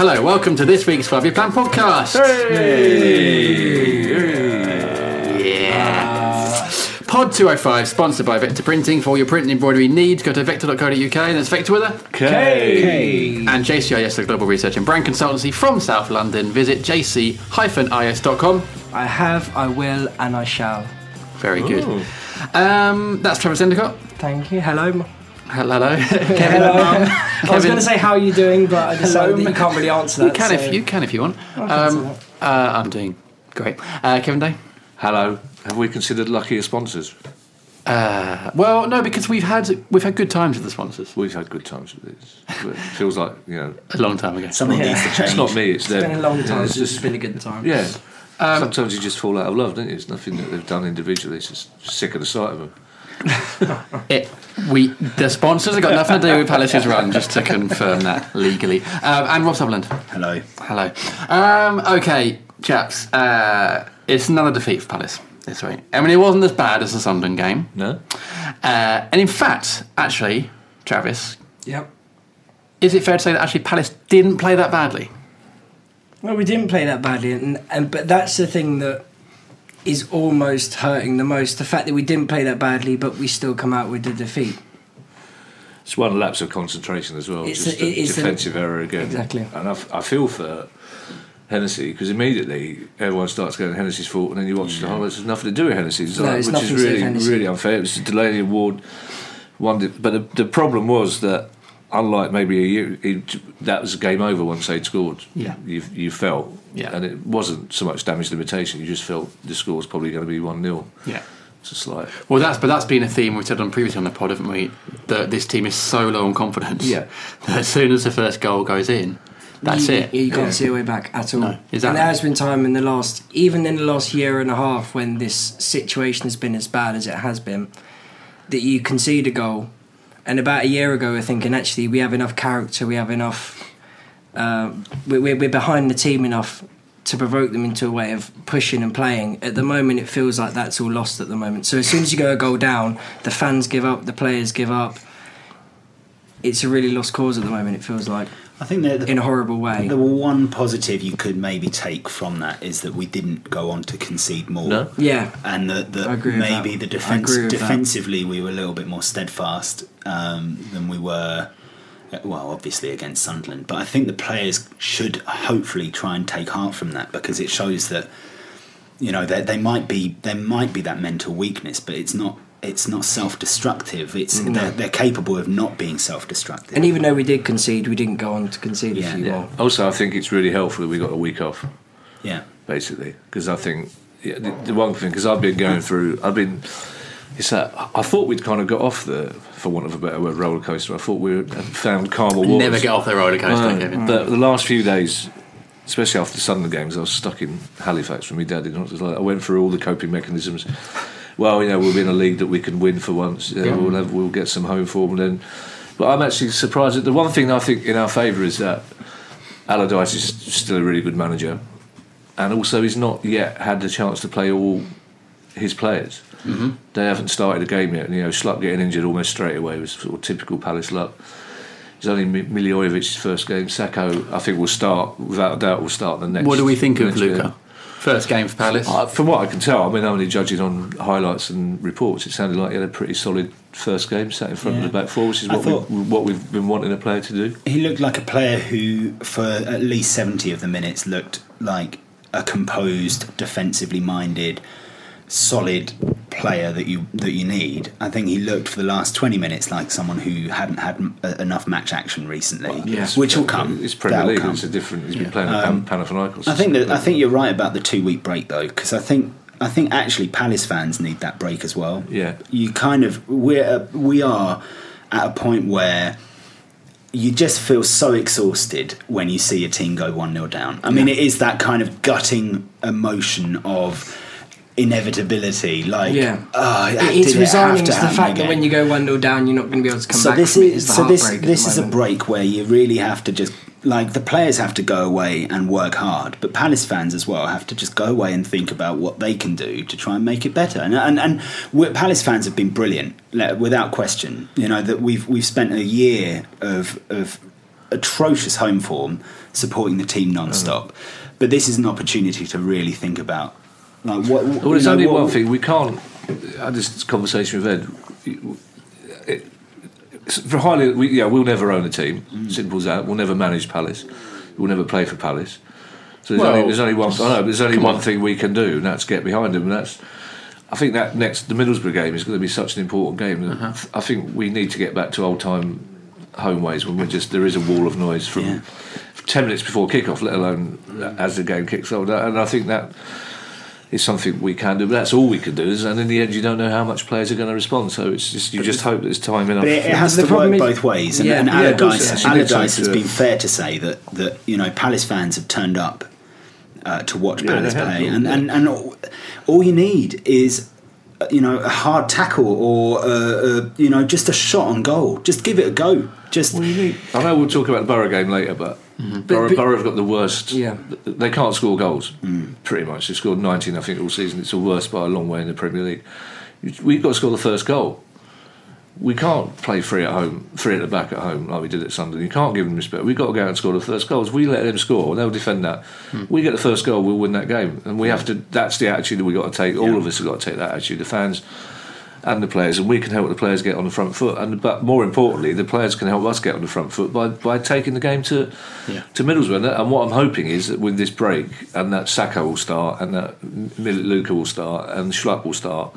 Hello, welcome to this week's Five Year Plan podcast. Hey, Yeah. Pod 205, sponsored by Vector Printing. For all your printing and embroidery needs, go to vector.co.uk and it's Vector with a K. and JCIS, the global research and brand consultancy from South London. Visit jc-is.com. I have, I will, and I shall. Very good. Um, that's Trevor Endicott. Thank you. Hello. Hello. Hello. I was going to say how are you doing, but I decided Hello. that you can't really answer that. You can so- if you can if you want. Um, uh, I'm doing great. Uh, Kevin Day. Hello. Have we considered Lucky as sponsors? Uh, well, no, because we've had we've had good times with the sponsors We've had good times with this. It feels like, you know, a long time ago. Something Yeah. needs to change. it's not me, it's, It's them. It's been a long time. it's It's just, been a good time. yeah. Um, Sometimes you just fall out of love, don't you? It's nothing that they've done individually. It's just sick of the sight of them. It, we the sponsors have got nothing to do with Palace's run, just to confirm that legally. Um, and Rob Sutherland. Hello. Hello. Um, okay, chaps. Uh, it's another defeat for Palace this week. I mean, it wasn't as bad as the Sunderland game. No? Uh, and in fact, actually, Travis, Yep. is it fair to say that actually Palace didn't play that badly? Well, we didn't play that badly, and, and but that's the thing that is almost hurting the most. The fact that we didn't play that badly, but we still come out with the defeat. It's one lapse of concentration as well. It's just a- a, is a- defensive error again. Exactly. And I, f- I feel for Hennessey because immediately everyone starts going Hennessey's fault, and then you watch the highlights. There's nothing to do with Hennessey, No, like- which is to do with really really unfair. It was Delaney Award. One, but the, the problem was that unlike maybe a year, it, that was game over once they'd scored. Yeah. you you felt. Yeah. and it wasn't so much damage limitation. You just felt the score was probably going to be one 0 Yeah. It's just like Well, that's but that's been a theme we've said on previously on the pod, haven't we? That this team is so low on confidence. Yeah. That as soon as the first goal goes in, that's you, it. You can't Yeah. see a way back at all. No, And there has been time in the last, even in the last year and a half, when this situation has been as bad as it has been, that you concede a goal. And about a year ago, we're thinking actually we have enough character, we have enough, uh, we're, we're behind the team enough to provoke them into a way of pushing and playing. At the moment, it feels like that's all lost at the moment. So as soon as you go a goal down, the fans give up, the players give up. It's a really lost cause at the moment. It feels like I think that the, in a horrible way. the one positive you could maybe take from that is that we didn't go on to concede more. No? Yeah, And that, that I agree with maybe that. the defense agree with that. defensively we were a little bit more steadfast um, than we were. uh, Well, obviously against Sunderland, but I think the players should hopefully try and take heart from that because it shows that you know they, they might be there might be that mental weakness, but it's not it's not self-destructive. It's mm. they're, they're capable of not being self-destructive. and even though we did concede, we didn't go on to concede a Yeah. few Yeah. more. Also, I think it's really helpful that we got a week off, yeah, basically, because I think yeah, the, the one thing because I've been going through, I've been it's that I thought we'd kind of got off the, for want of a better word, roller coaster. I thought we had found calmer waters. Never get off the roller coaster. No, Kevin. but the last few days, especially after the Sunderland games, I was stuck in Halifax with my dad. And it like I went through all the coping mechanisms. Well, you know, we'll be in a league that we can win for once. You know, We'll have, we'll get some home form, then. But I'm actually surprised. That the one thing I think in our favour is that Allardyce is still a really good manager, and also he's not yet had the chance to play all his players. Mm-hmm. They haven't started a game yet. And, you know, Schlupp getting injured almost straight away was sort of typical Palace luck. It's only Mi- Milivojevic's first game. Sakho, I think, will start without a doubt. Will start the next. what do we think of Luka? game. First game for Palace. Uh, from what I can tell, I mean, only judging on highlights and reports, it sounded like he had a pretty solid first game, sat in front Yeah. of the back four, which is what, thought- we, what we've been wanting a player to do. He looked like a player who, for at least 70 of the minutes, looked like a composed, defensively minded, solid player that you that you need. I think he looked for the last 20 minutes like someone who hadn't had m- uh, enough match action recently, yes. which will come. It's Premier That'll League. come. It's a different. He's Yeah. been playing Um, Panathinaikos. I think that I think you're right about the two week break though, because I think I think actually Palace fans need that break as well. Yeah. you kind of we're uh, we are at a point where you just feel so exhausted when you see a team go one 0 down. I mean, it is that kind of gutting emotion of inevitability. Like, Yeah. oh, It- did it's it resigning to to the fact that when you go 1 0 down, you're not going to be able to come so back this it. is so this this is a break where you really have to just like the players have to go away and work hard, but Palace fans as well have to just go away and think about what they can do to try and make it better. And and, and Palace fans have been brilliant, without question. You know that we've we've spent a year of of atrocious home form supporting the team mm. non-stop, but this is an opportunity to really think about like what. Well, you there's know, only what- one thing we can't. I had this conversation with Ed. It, for highly, we, yeah, we'll never own a team. Mm. Simple as that. We'll never manage Palace. We'll never play for Palace. So there's, Well, only, there's only one. I know, but there's only one on. thing we can do, and that's get behind them. And that's. I think that next the Middlesbrough game is going to be such an important game. Uh-huh. I think we need to get back to old time home ways when we're just there is a wall of noise from Yeah. ten minutes before kickoff, let alone as the game kicks off. And I think that is something we can do, but that's all we can do. is- And in the end, you don't know how much players are going to respond. So it's just you just hope there's time enough. But it, it has The to problem work is- both ways, and, Yeah. and Yeah, course it Allardyce, has. Allardyce has been fair to say that that you know Palace fans have turned up uh, to watch Yeah, Palace play, and, and and all- all you need is. uh, You know, a hard tackle or uh, uh, you know just a shot on goal. Just give it a go. Just I know we'll talk about the Borough game later, but, Mm-hmm. Borough, but- Borough have got the worst. Yeah. They can't score goals, pretty much. They've scored 19, I think, all season. It's the worst by a long way in the Premier League. We've got to score the first goal. We can't play free at home, free at the back at home like we did at Sunderland. You can't give them respect. We've got to go out and score the first goals. We let them score, they'll defend that. Hmm. We get the first goal, we'll win that game. And we have to. That's the attitude that we've got to take. All of us have got to take that attitude. The fans and the players, and we can help the players get on the front foot. And but more importantly, the players can help us get on the front foot by, by taking the game to Yeah. to Middlesbrough. And, that- and what I'm hoping is that with this break, and that Sakho will start, and that Luka will start, and Schlupp will start,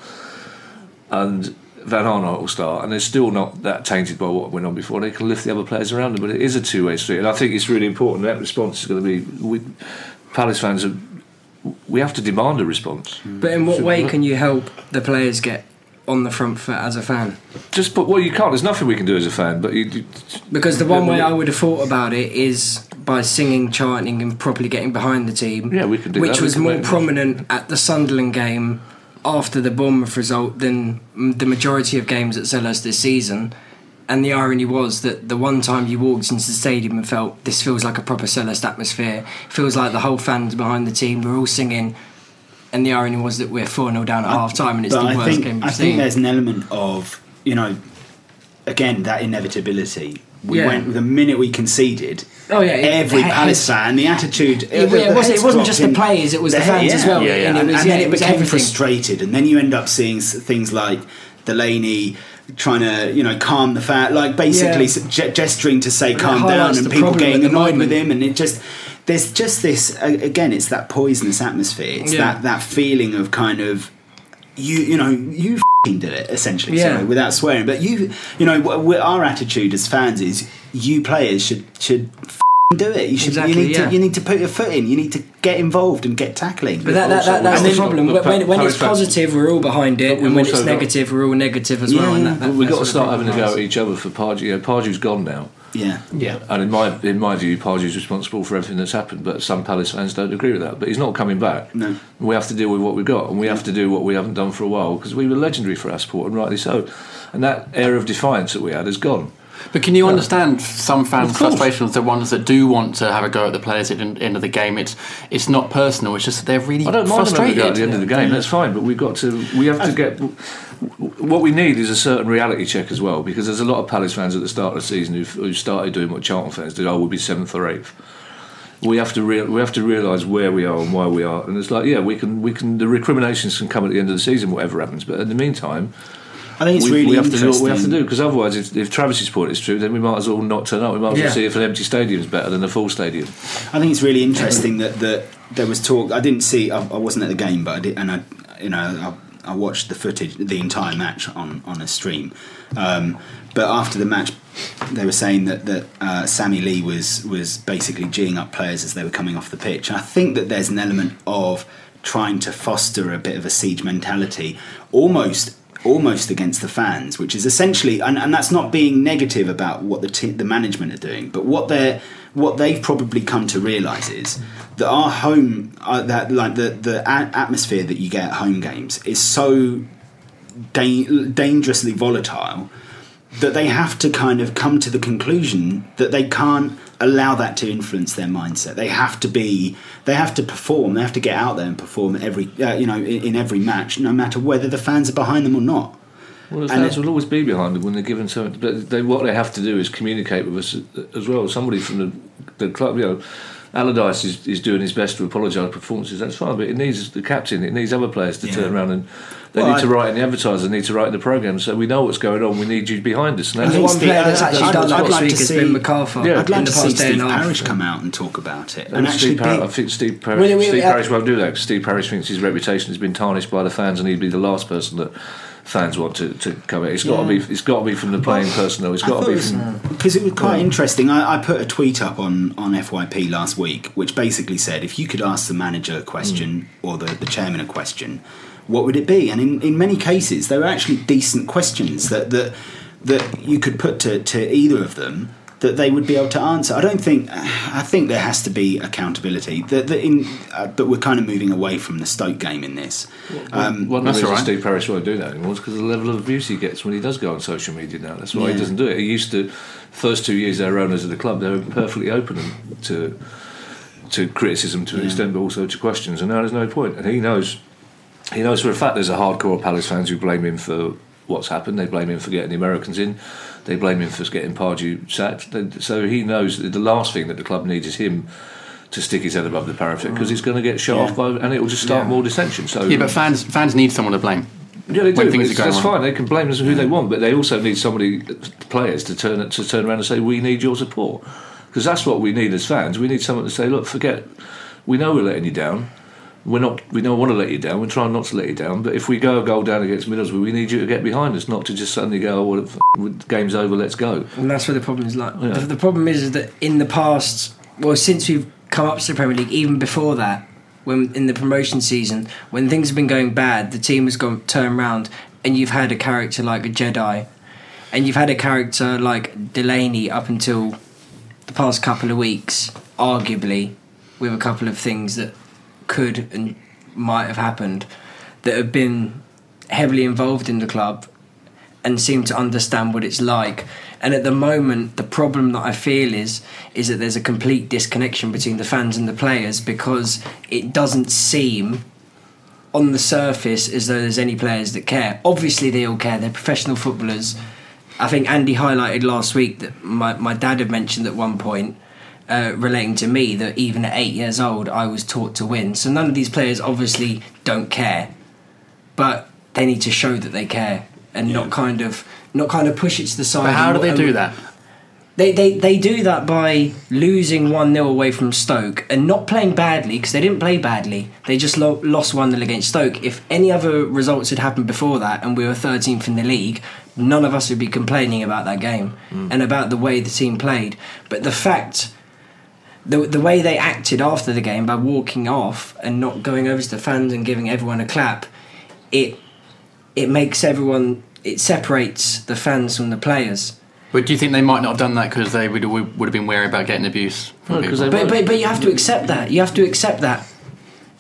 and Van Aanholt will start, and they're still not that tainted by what went on before. They can lift the other players around them, but it is a two way street, and I think it's really important. That response is going to be. We, Palace fans are. We have to demand a response. But in what way can you help the players get on the front foot as a fan? Just but well, you can't. There's nothing we can do as a fan. But you, you Because the one way I would have thought about it is by singing, chanting, and properly getting behind the team. Yeah, we could do Which that. Was more prominent at the Sunderland game after the Bournemouth result than the majority of games at Selhurst this season. And the irony was that the one time you walked into the stadium and felt this feels like a proper Selhurst atmosphere, feels like the whole fans behind the team, we're all singing. And the irony was that we're 4 0 down at half time and it's the I worst think, game we've I think seen. there's an element of you know, again that inevitability. We Yeah. went the minute we conceded. Oh, yeah, every the Palace fan, the attitude. Yeah, the- it the wasn't- it wasn't just the players, it was the he- fans as well, Yeah, yeah. and was- and then it it became everything. frustrated, and then you end up seeing things like Delaney trying to, you know, calm the fan, like basically Yeah. gesturing to say calm down, and people getting the annoyed with him, and it just. There's just this again. It's that poisonous atmosphere. It's Yeah. that that feeling of kind of you you know you fing did it essentially Yeah. sorry, without swearing but you you know wh- wh- our attitude as fans is you players should should do it. You should. Exactly, you need yeah. to. You need to put your foot in. You need to get involved and get tackling. But that, that, that, that's and the problem. but When, when it's positive, we're all behind it, and when it's also got- negative, we're all negative as Yeah, well. And yeah. that, that, We've got to start having a go at each other for Pardew. You know, Pardew's gone now. Yeah. Yeah. And in my in my view, Pardew's responsible for everything that's happened. But some Palace fans don't agree with that. But he's not coming back. No. We have to deal with what we've got, and we have to do what we haven't done for a while because we were legendary for our sport, and rightly so. And that air of defiance that we had is gone. But can you uh, understand some fans' frustrations, the ones that do want to have a go at the players at the end of the game? It's it's not personal. It's just that they're really I don't mind them frustrated. go at the end of the game. That's fine, but we've got to. We have to get. What we need is a certain reality check as well, because there's a lot of Palace fans at the start of the season who've, who started doing what Charlton fans did. Oh, we'll be seventh or eighth. We have to real, we have to realise where we are and why we are, and it's like yeah, we can we can the recriminations can come at the end of the season, whatever happens. But in the meantime, I think it's we, really we have to do what we have to do because otherwise, if, if Travis's point is true, then we might as well not turn up. We might as well Yeah. see if an empty stadium is better than a full stadium. I think it's really interesting that, that there was talk. I didn't see. I, I wasn't at the game, but I did, and I, you know, I, I watched the footage, the entire match on on a stream. Um, but after the match, they were saying that that uh, Sammy Lee was was basically geeing up players as they were coming off the pitch. And I think that there's an element of trying to foster a bit of a siege mentality, almost almost against the fans, which is essentially, and, and that's not being negative about what the te- the management are doing, but what they're what they've probably come to realise is that our home, uh, that like the the a- atmosphere that you get at home games is so da- dangerously volatile that they have to kind of come to the conclusion that they can't allow that to influence their mindset. They have to be, they have to perform. They have to get out there and perform every, uh, you know, in, in every match, no matter whether the fans are behind them or not. Well, the And fans it- will always be behind them when they're given something. But they, what they have to do is communicate with us as well. Somebody from the, the club, you know, Allardyce is, is doing his best to apologise for performances. That's fine, but it needs the captain. It needs other players to Yeah. turn around and they Well, need to write in the advertisers. They need to write in the program. So we know what's going on. We need you behind us. And I that's think one Steve- player that's I'd- actually done that I'd like week to has see- been McArthur. Yeah. I'd like in to the see past day Steve and a. Parish come out and talk about it. And And actually Steve Parish, be- I think Steve Parish, Well, we- Steve we- Parish won't do that 'cause Steve Parish thinks his reputation has been tarnished by the fans, and he'd be the last person that fans want to, to come. It's got to be. It's got to be from the playing personnel. It's I got to be from. Uh, because it was quite interesting. I, I put a tweet up on, on FYP last week, which basically said if you could ask the manager a question mm. or the, the chairman a question, what would it be? And in, in many cases, they were actually decent questions that that, that you could put to, to either of them that they would be able to answer. I don't think. I think there has to be accountability. That, that in, uh, but we're kind of moving away from the Stoke game in this. Um, One of That's the reasons all right. Steve Parish won't do that anymore is because of the level of abuse he gets when he does go on social media now. That's why Yeah. he doesn't do it. He used to, first two years they were owners of the club, they were perfectly open to to criticism to an Yeah. extent, but also to questions. And now there's no point. And he knows, he knows for a fact there's a hardcore Palace fans who blame him for what's happened. They blame him for getting the Americans in. They blame him for getting Pardew sacked. They, so he knows that the last thing that the club needs is him. To stick his head above the parapet because he's mm. going to get shot Yeah. off by, and it will just start Yeah. more dissension. So Yeah, but fans fans need someone to blame. yeah, they do. things that's fine. They can blame us who they want, but they also need somebody, players, to turn to turn around and say, "We need your support," because that's what we need as fans. We need someone to say, "Look, forget. We know we're letting you down. We're not. We don't want to let you down. We're trying not to let you down. But if we go a goal down against Middlesbrough, we need you to get behind us, not to just suddenly go, "Oh, well, f- the game's over. Let's go." And that's where the problem is. Like Yeah. the, the problem is, is that in the past, well, since we've come up to the Premier League, even before that, when in the promotion season, when things have been going bad, the team has gone turned round, and you've had a character like a Jedi, and you've had a character like Delaney up until the past couple of weeks, arguably, with a couple of things that could and might have happened, that have been heavily involved in the club and seem to understand what it's like. And at the moment, the problem that I feel is is that there's a complete disconnection between the fans and the players because it doesn't seem on the surface as though there's any players that care. Obviously, they all care. They're professional footballers. I think Andy highlighted last week that my, my dad had mentioned at one point, uh, relating to me, that even at eight years old, I was taught to win. So none of these players obviously don't care, but they need to show that they care and not kind of not kind of push it to the side. But how do they do that? They, they, they do that by losing 1 0 away from Stoke and not playing badly because they didn't play badly. They just lo- lost 1 0 against Stoke. If any other results had happened before that and we were 13th in the league, none of us would be complaining about that game and about the way the team played. But the fact the the way they acted after the game by walking off and not going over to the fans and giving everyone a clap, it it makes everyone it separates the fans from the players. But do you think they might not have done that because they would, would would have been wary about getting abuse from No, 'cause people? But, but but you have to accept that. You have to accept that.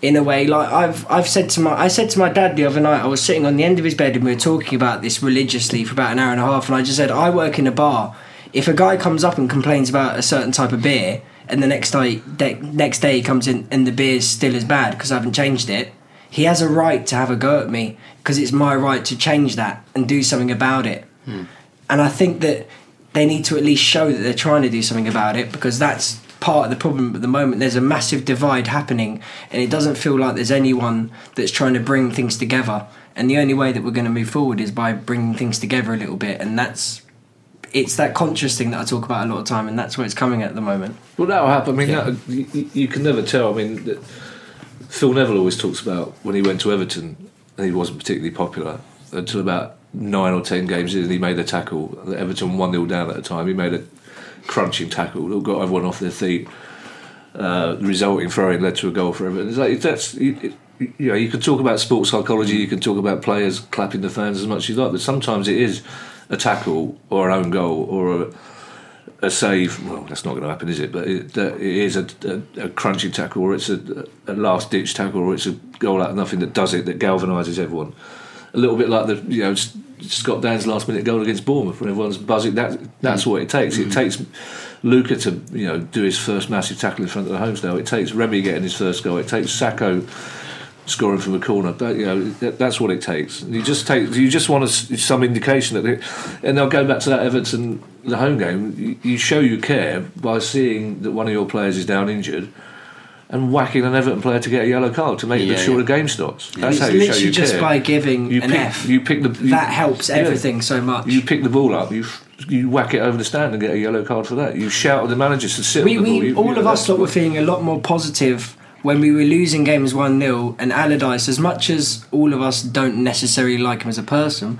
In a way, like I've I've said to my I said to my dad the other night. I was sitting on the end of his bed and we were talking about this religiously for about an hour and a half. And I just said, I work in a bar. If a guy comes up and complains about a certain type of beer, and the next day de- next day he comes in and the beer's still as bad because I haven't changed it, he has a right to have a go at me because it's my right to change that and do something about it. Hmm. And I think that they need to at least show that they're trying to do something about it because that's part of the problem at the moment. There's a massive divide happening, and it doesn't feel like there's anyone that's trying to bring things together. And the only way that we're going to move forward is by bringing things together a little bit, and that's it's that conscious thing that I talk about a lot of time, and that's where it's coming at the moment. Well, that'll happen. I mean, that, you, you can never tell. I mean, Phil Neville always talks about when he went to Everton and he wasn't particularly popular until about nine or ten games in. He made a tackle. Everton one 0 down at the time. He made a crunching tackle that got everyone off their feet. Uh, the resulting throwing led to a goal for Everton. It's like, that's you, it- you know you can talk about sports psychology. You can talk about players clapping the fans as much as you like, but sometimes it is a tackle or an own goal or a a save. Well, that's not going to happen, is it? But it, it is a, a, a crunching tackle, or it's a, a last ditch tackle, or it's a goal out of nothing that does it, that galvanises everyone. A little bit like the you know Scott Dann's last minute goal against Bournemouth, when everyone's buzzing. That that's what it takes. It mm. takes Luka to you know do his first massive tackle in front of the Holmesdale. It takes Remy getting his first goal. It takes Sakho scoring from a corner. But you know that, that's what it takes. You just take you just want a some indication that, it, and they'll go back to that Everton the home game. You, you show you care by seeing that one of your players is down injured. And whacking an Everton player to get a yellow card to make Yeah, sure yeah. the game stops. That's it's how you show literally you just care. by giving you an pick, F. You pick the you- that helps yeah. everything so much. You pick the ball up. You you whack it over the stand and get a yellow card for that. You shout at the managers to sit we, on the ball. we all of us lot were feeling a lot more positive when we were losing games 1 0 and Allardyce, as much as all of us don't necessarily like him as a person,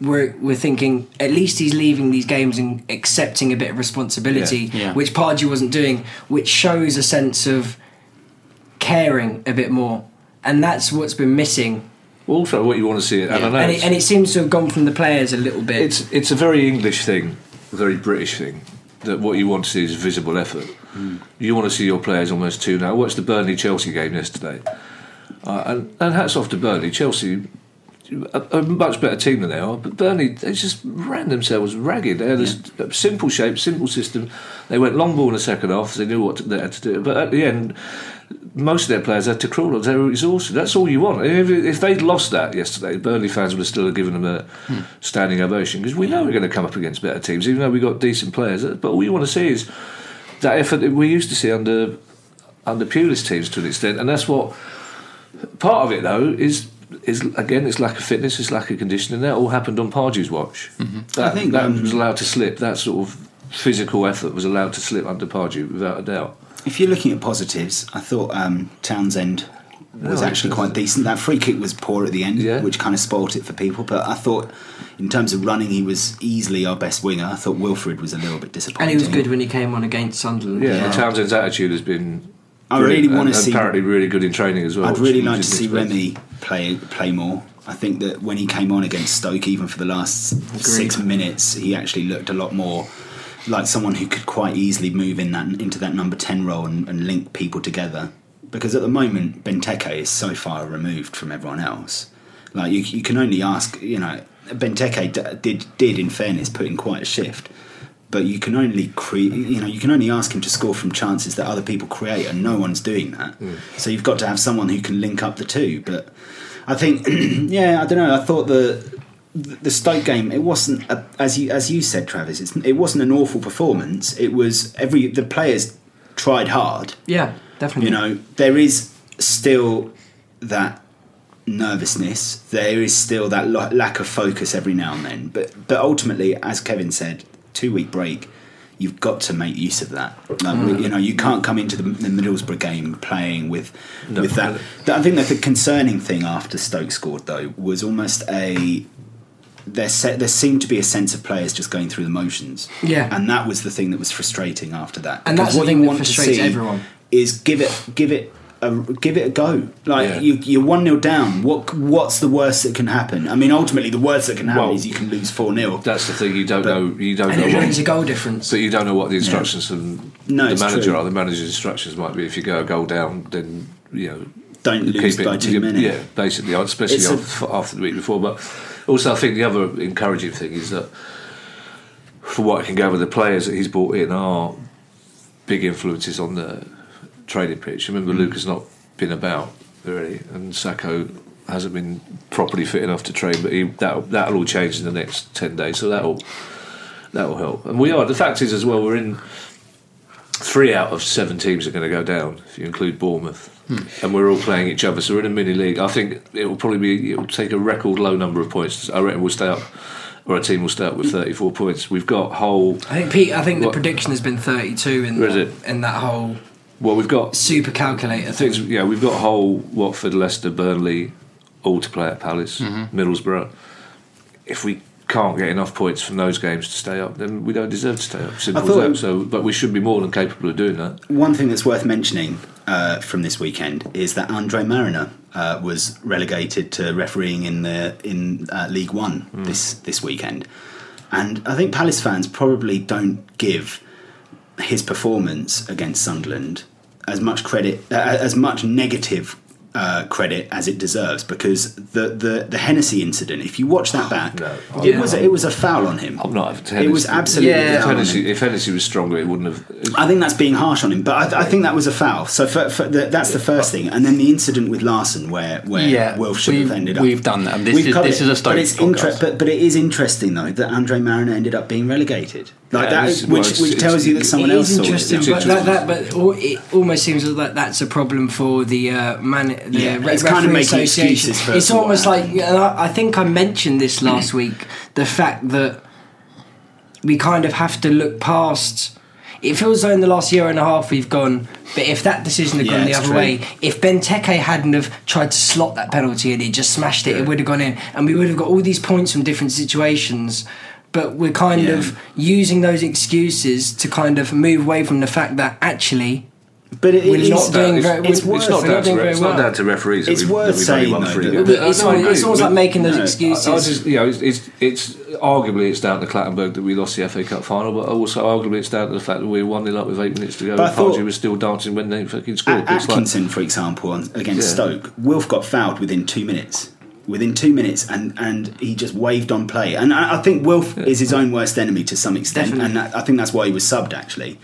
we're, we're thinking at least he's leaving these games and accepting a bit of responsibility, Yeah. Yeah. which Pardew wasn't doing, which shows a sense of caring a bit more. And that's what's been missing. Also, what you want to see, and I know And it, and it seems to have gone from the players a little bit. It's it's a very English thing, a very British thing. That what you want to see is visible effort. You want to see your players almost tune now. I watched the Burnley Chelsea game yesterday, uh, and, and hats off to Burnley. Chelsea, a, a much better team than they are, but Burnley they just ran themselves ragged. They had s- a simple shape, simple system. They went long ball in the second half. So they knew what they had to do, but at the end. Most of their players had to crawl. up. They were exhausted. That's all you want. If, if they'd lost that yesterday, Burnley fans would still have still given them a hmm. standing ovation because we know we're going to come up against better teams, even though we've got decent players. Uh, but all you want to see is that effort that we used to see under under Pulis teams to an extent, and that's what part of it though is is again it's lack of fitness, it's lack of conditioning. That all happened on Pardew's watch. Mm-hmm. That, I think, that um, was allowed to slip. That sort of physical effort was allowed to slip under Pardew without a doubt. If you're looking at positives, I thought um, Townsend was No, actually quite decent. That free kick was poor at the end, Yeah. which kind of spoilt it for people. But I thought, in terms of running, he was easily our best winger. I thought Wilfred was a little bit disappointing. and disappointing. he was good when he came on against Sunderland. Yeah, and Townsend's attitude has been. I really wanna see- Apparently, really good in training as well. I'd really like to see expect. Remy play play more. I think that when he came on against Stoke, even for the last six minutes, he actually looked a lot more like someone who could quite easily move in that into that number ten role and, and link people together. Because at the moment, Benteke is so far removed from everyone else. Like you, you can only ask. You know, Benteke d- did did in fairness put in quite a shift. But you can only create, you know, you can only ask him to score from chances that other people create, and no one's doing that. Hmm. So you've got to have someone who can link up the two. But I think, yeah, I don't know. I thought the the Stoke game it wasn't a, as you as you said, Travis. It's, it wasn't an awful performance. It was every the players tried hard. Yeah, definitely. You know, there is still that nervousness. There is still that lo- lack of focus every now and then. But but ultimately, as Kevin said, two week break. You've got to make use of that. Like, Mm. You know, you can't come into the, the Middlesbrough game playing with with that. I think that the concerning thing after Stoke scored though was almost a there se- there seemed to be a sense of players just going through the motions. Yeah. and that was the thing that was frustrating after that. And Because that's the thing that to frustrates everyone. Is give it give it. A, give it a go. Like Yeah. you, you're one 0 down. What what's the worst that can happen? I mean, ultimately, the worst that can happen Well, is you can lose four 0 That's the thing. You don't But- know. You don't And know it what. a goal difference. But you don't know what the instructions from No, the manager true. are. The manager's instructions might be if you go a goal down, then you know Don't lose keep by it, too you- many. Yeah, basically, especially It's a- after, after the week before. But also, I think the other encouraging thing is that, from what I can gather, the players that he's brought in are big influences on the training pitch. Remember, Mm. Luka's not been about really, and Sakho hasn't been properly fit enough to train. But he, that that'll all change in the next ten days, so that'll that'll help. And we are. The fact is, as well, we're in three out of seven teams are going to go down if you include Bournemouth, and we're all playing each other. So we're in a mini league. I think it will probably be. It will take a record low number of points. I reckon we'll stay up, or our team will start with thirty-four points. We've got whole. I think Pete. I think the prediction has been 32 in Where is that, it? in that whole Well, we've got super calculator thing. things. Yeah, we've got whole Watford, Leicester, Burnley, all to play at Palace, Mm-hmm. Middlesbrough. If we can't get enough points from those games to stay up, then we don't deserve to stay up. Simple as that. So, but we should be more than capable of doing that. One thing that's worth mentioning uh, from this weekend is that Andre Marriner uh, was relegated to refereeing in the in uh, League One this this weekend, and I think Palace fans probably don't give his performance against Sunderland as much credit, uh, as much negative. Uh, credit as it deserves because the, the, the Hennessey incident. If you watch that back, No. it Yeah. was a, it was a foul on him. I'm not. It was absolutely Yeah. If foul on him. Hennessey, if Hennessey was stronger, it wouldn't have. I think that's being harsh on him, but I, I think that was a foul. So for, for the, that's the first thing, and then the incident with Larson, where where Yeah, Wilf should have we've- ended up. we've done that. This We've is- covered this it. is a Stoke but it's podcast. but but it is interesting though that Andre Marriner ended up being relegated, like Yeah, that, which well, it's- which it's- tells you that someone else is saw interesting, it. but that, that but al- it almost seems like that's a problem for the uh, man. The Yeah, re- it's kind of making excuses for- It's almost like I, think I mentioned this last mm. week. The fact that we kind of have to look past. It feels like in the last year and a half we've gone, but if that decision had Yeah, gone the other true. way, if Benteke hadn't have tried to slot that penalty and he just smashed it, it would have gone in, and we would have got all these points from different situations. But we're kind Yeah. of using those excuses to kind of move away from the fact that actually But it, We're not doing it's, very- it's, we're- it's not we're down not to doing re- very it's not down to referees. It's we've, worth that we've only saying, though, three that- But it's, no, I almost, agree. it's almost like making those no, I- I excuses. I just, you know, it's, it's, it's arguably it's down to Clattenburg that we lost the FA Cup final, but also arguably it's down to the fact that we were one 0 up with eight minutes to go. But I and Pardew thought- was still dancing when they fucking A- scored. It's like- Atkinson, for example, against Yeah. Stoke, Wilf got fouled within two minutes. Within two minutes, and, and he just waved on play. And I, I think Wilf is his own worst enemy to some extent, Definitely. and that, I think that's why he was subbed actually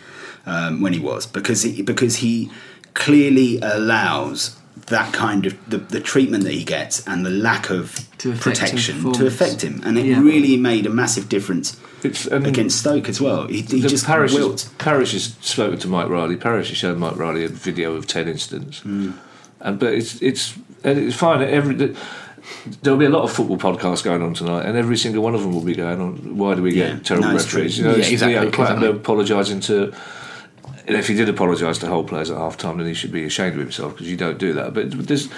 um, when he was because he, because he clearly allows that kind of the, the treatment that he gets and the lack of To protection to affect him, and it Yeah. really made a massive difference It's- and against Stoke as well. He, he just Parish, wilt. has, Parish has spoken to Mike Riley. Parish has shown Mike Riley a video of ten incidents, Hmm. and but it's it's and it's fine. Every the, there'll be a lot of football podcasts going on tonight, and every single one of them will be going on. Why do we get Yeah. terrible No, it's true. referees? You know, Yeah, exactly, You know, exactly. apologising to. And if he did apologise to whole players at half time, then he should be ashamed of himself because you don't do that. But there's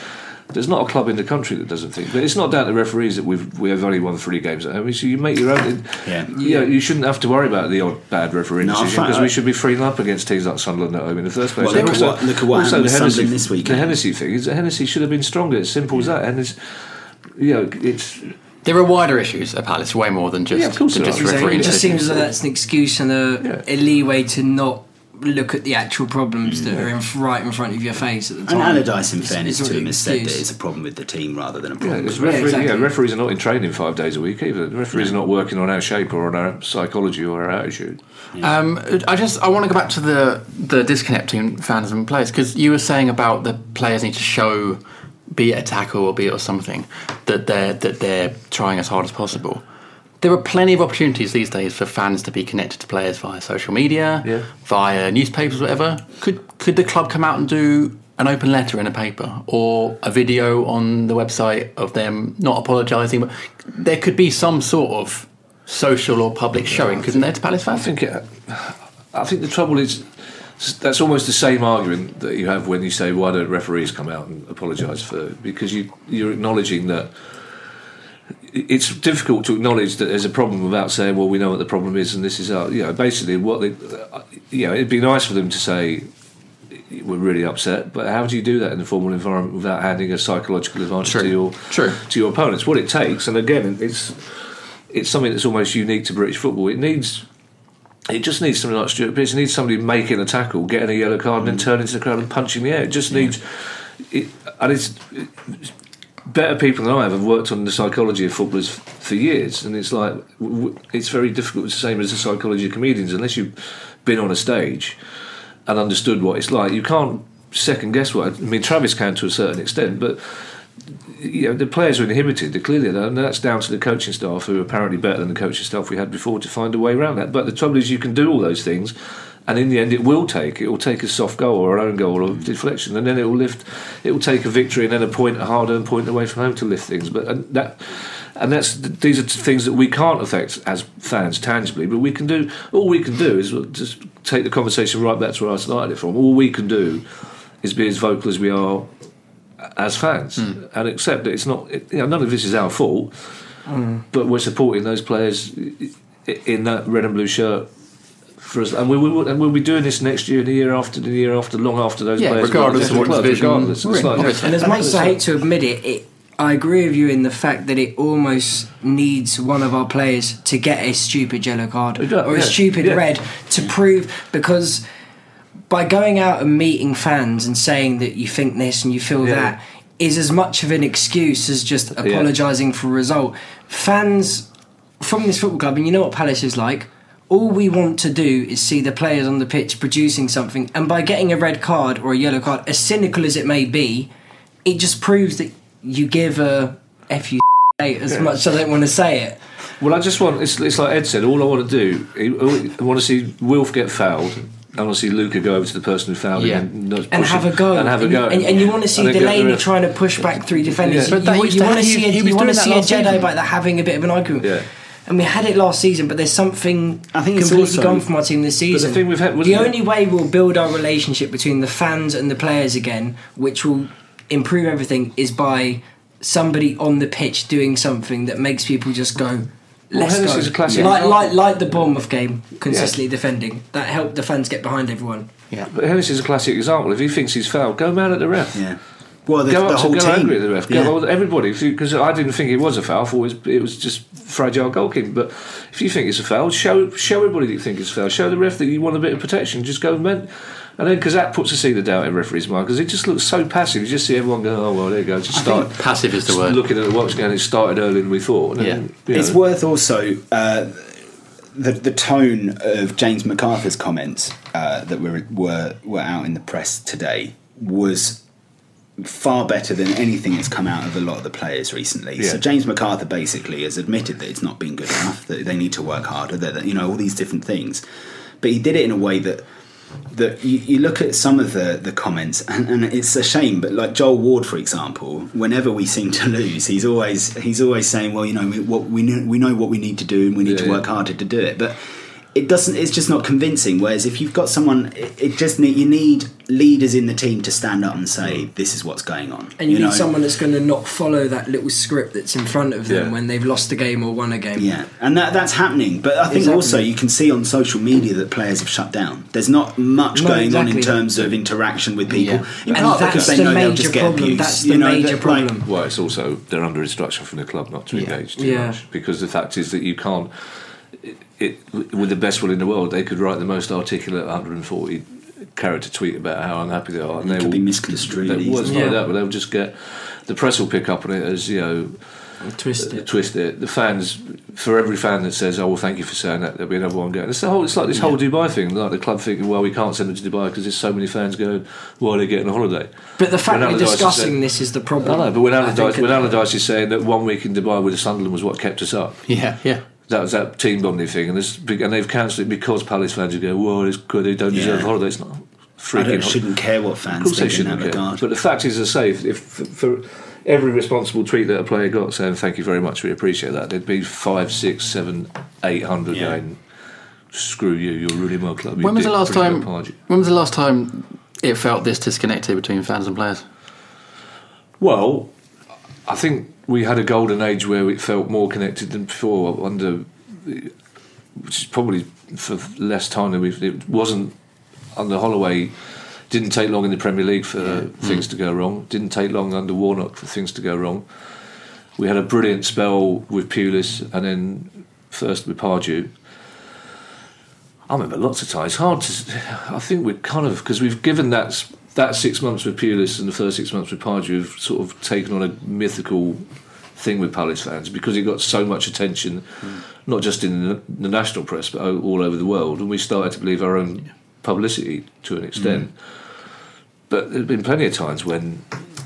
there's not a club in the country that doesn't think. But it's not down to referees that we've we have only won three games at home. So you make your own. Yeah. yeah. You shouldn't have to worry about the odd bad referee No, decision find- because we should be freeing up against teams like Sunderland at home in the first place. Well, look And at what- look at what happened the with Hennessey, Sunderland this weekend. The Hennessey thing is that Hennessey should have been stronger. It's simple as that. And it's you know it's There are wider issues at Palace, way more than just, Yeah, of course than just are. Exactly. refereeing It just seems like that's an excuse and a, Yeah. a leeway to not look at the actual problems that are in, right in front of your face at the And time. Allardyce, in It's- fairness it's to not him, has said that it's a problem with the team rather than a problem. it's with referee, yeah, exactly. referees are not in training five days a week either. The referees are not working on our shape or on our psychology or our attitude. Um, I just I want to go back to the the disconnect between fans and players because you were saying about the players need to show, be it a tackle or be it or something, that they're that they're trying as hard as possible. There are plenty of opportunities these days for fans to be connected to players via social media, Yeah. via newspapers, whatever. Could could the club come out and do an open letter in a paper or a video on the website of them not apologising? But there could be some sort of social or public showing, couldn't there, to Palace fans? I think it, I think the trouble is that's almost the same argument that you have when you say why don't referees come out and apologise for because you you're acknowledging that it's difficult to acknowledge that there's a problem without saying, well, we know what the problem is, and this is our, you know, basically what they, uh, you know, it'd be nice for them to say we're really upset, but how do you do that in a formal environment without handing a psychological advantage True. to your True. to your opponents? What it takes, and again, it's it's something that's almost unique to British football. It needs. It just needs something like Stuart Pearce. It needs somebody making a tackle, getting a yellow card, and then turning to the crowd and punching the air. It just needs, it, and it's better people than I have have worked on the psychology of footballers for years, and it's like it's very difficult. It's the same as the psychology of comedians, unless you've been on a stage and understood what it's like. You can't second guess what. I mean, Travis can to a certain extent, but you know the players are inhibited. They're clearly, and that's down to the coaching staff, who are apparently better than the coaching staff we had before, to find a way around that. But the trouble is, you can do all those things. And in the end, it will take. It will take a soft goal or an own goal or a deflection, and then it will lift. It will take a victory and then a point, a hard-earned point away from home to lift things. But and that, and that's these are things that we can't affect as fans tangibly. But we can do. All we can do is just take the conversation right back to where I started it from. All we can do is be as vocal as we are as fans hmm. and accept that it's not. It, you know, none of this is our fault, hmm. but we're supporting those players in that red and blue shirt. For us, and we will, and we'll be doing this next year, and the year after, the year after, long after those Yeah, players. regardless of what left the division regardless. It's like- obviously. And as much as I hate to admit it, it, I agree with you in the fact that it almost needs one of our players to get a stupid yellow card It or a yeah, stupid yeah. red to prove because by going out and meeting fans and saying that you think this and you feel Yeah. that is as much of an excuse as just apologising for a result. Fans from this football club, and you know what Palace is like. All we want to do is see the players on the pitch producing something, and by getting a red card or a yellow card, as cynical as it may be, it just proves that you give a f you as much as I don't want to say it. Well, I just want. It's, it's like Ed said. All I want to do, I want to see Wilf get fouled. I want to see Luka go over to the person who fouled Yeah. him and, And have a go, and have a and, go, and, and you want to see And Delaney trying to push back three defenders. Yeah. But that you, you want to see a, you want to see a Jedi season. like that having a bit of an argument. Yeah. And we had it last season, but there's something I think completely also- gone from our team this season. thing we've had- the it- only way we'll build our relationship between the fans and the players again, which will improve everything, is by somebody on the pitch doing something that makes people just go. Let's Hennessey's go. a classic like, example. like, like the Bournemouth game, consistently defending. That helped the fans get behind everyone. Yeah. But Hennessey is a classic example. If he thinks he's fouled, go mad at the ref. Yeah. Well, the, go the up whole to, go team. angry at the ref. Yeah. Go, well, everybody, because I didn't think it was a foul. I thought it was, it was just fragile goalkeeping. But if you think it's a foul, show show everybody that you think it's a foul. Show the ref that you want a bit of protection. Just go and and then because that puts a seed of doubt in referees' mind because it just looks so passive. You just see everyone go, oh well, there you go. Just start Passive is the just word. looking at the watch going. It started earlier than we thought. And Yeah. then, It's know, worth also uh, the the tone of James McArthur's comments uh, that were were were out in the press today was far better than anything that's come out of a lot of the players recently. So James McArthur basically has admitted that it's not been good enough, that they need to work harder, that, that you know all these different things. But he did it in a way that that you, you look at some of the, the comments and, and it's a shame but like Joel Ward for example whenever we seem to lose he's always he's always saying well you know we, what we know we know what we need to do and we need Yeah, to work yeah. harder to do it but it doesn't it's just not convincing whereas if you've got someone it, it just need you need leaders in the team to stand up and say this is what's going on And you, know? need someone that's going to not follow that little script that's in front of them Yeah. when they've lost a game or won a game. Yeah, and that, that's happening. But I think Exactly. also you can see on social media that players have shut down. There's not much No, going on in terms of interaction with people. Yeah. In And part that's because they the know they'll major just get problem. abused. That's the you know, major that, like, problem. Well, it's also they're under instruction from the club not to Yeah. engage too Yeah. much because the fact is that you can't. It, it, with the best will in the world, they could write the most articulate 140 character tweet about how unhappy they are, and It they could will be misconstrued They, well, it's not easily. that, but they'll just get the press will pick up on it as you know Twist it. twist it. The fans, for every fan that says, "Oh, well, thank you for saying that," there'll be another one going. It's the whole. It's like this whole Dubai thing. Like the club thinking, "Well, we can't send them to Dubai because there's so many fans going. Why are they getting a holiday?" But the fact When we're Allardyce discussing said- this is the I problem. know, but when I Allardyce, when Allardyce is saying that one week in Dubai with Sunderland was what kept us up, Yeah, yeah. That was that team bonding thing, and this and they've cancelled it because Palace fans are going, "Well, it's good, they don't deserve Yeah. a holiday." It's not I freaking. don't, shouldn't care what fans. of course they think in that shouldn't care. regard. But the fact is, as I say, if, if for every responsible tweet that a player got saying "Thank you very much, we appreciate that," there'd be five, six, seven, eight hundred Yeah. going. Screw you! You're ruining my club. you When was the last time? apology." When was the last time it felt this disconnected between fans and players? Well, I think we had a golden age where it felt more connected than before. Under, which is probably for less time than we've. It wasn't under Holloway. Didn't take long in the Premier League for things to go wrong. Didn't take long under Warnock for things to go wrong. We had a brilliant spell with Pulis, and then first with Pardew. I remember lots of times. Hard to. I think we're kind of because we've given that that six months with Pulis and the first six months with Pardew have sort of taken on a mythical thing with Palace fans because it got so much attention, hmm. not just in the, national press but all over the world, and we started to believe our own publicity to an extent. Hmm. But there've been plenty of times when,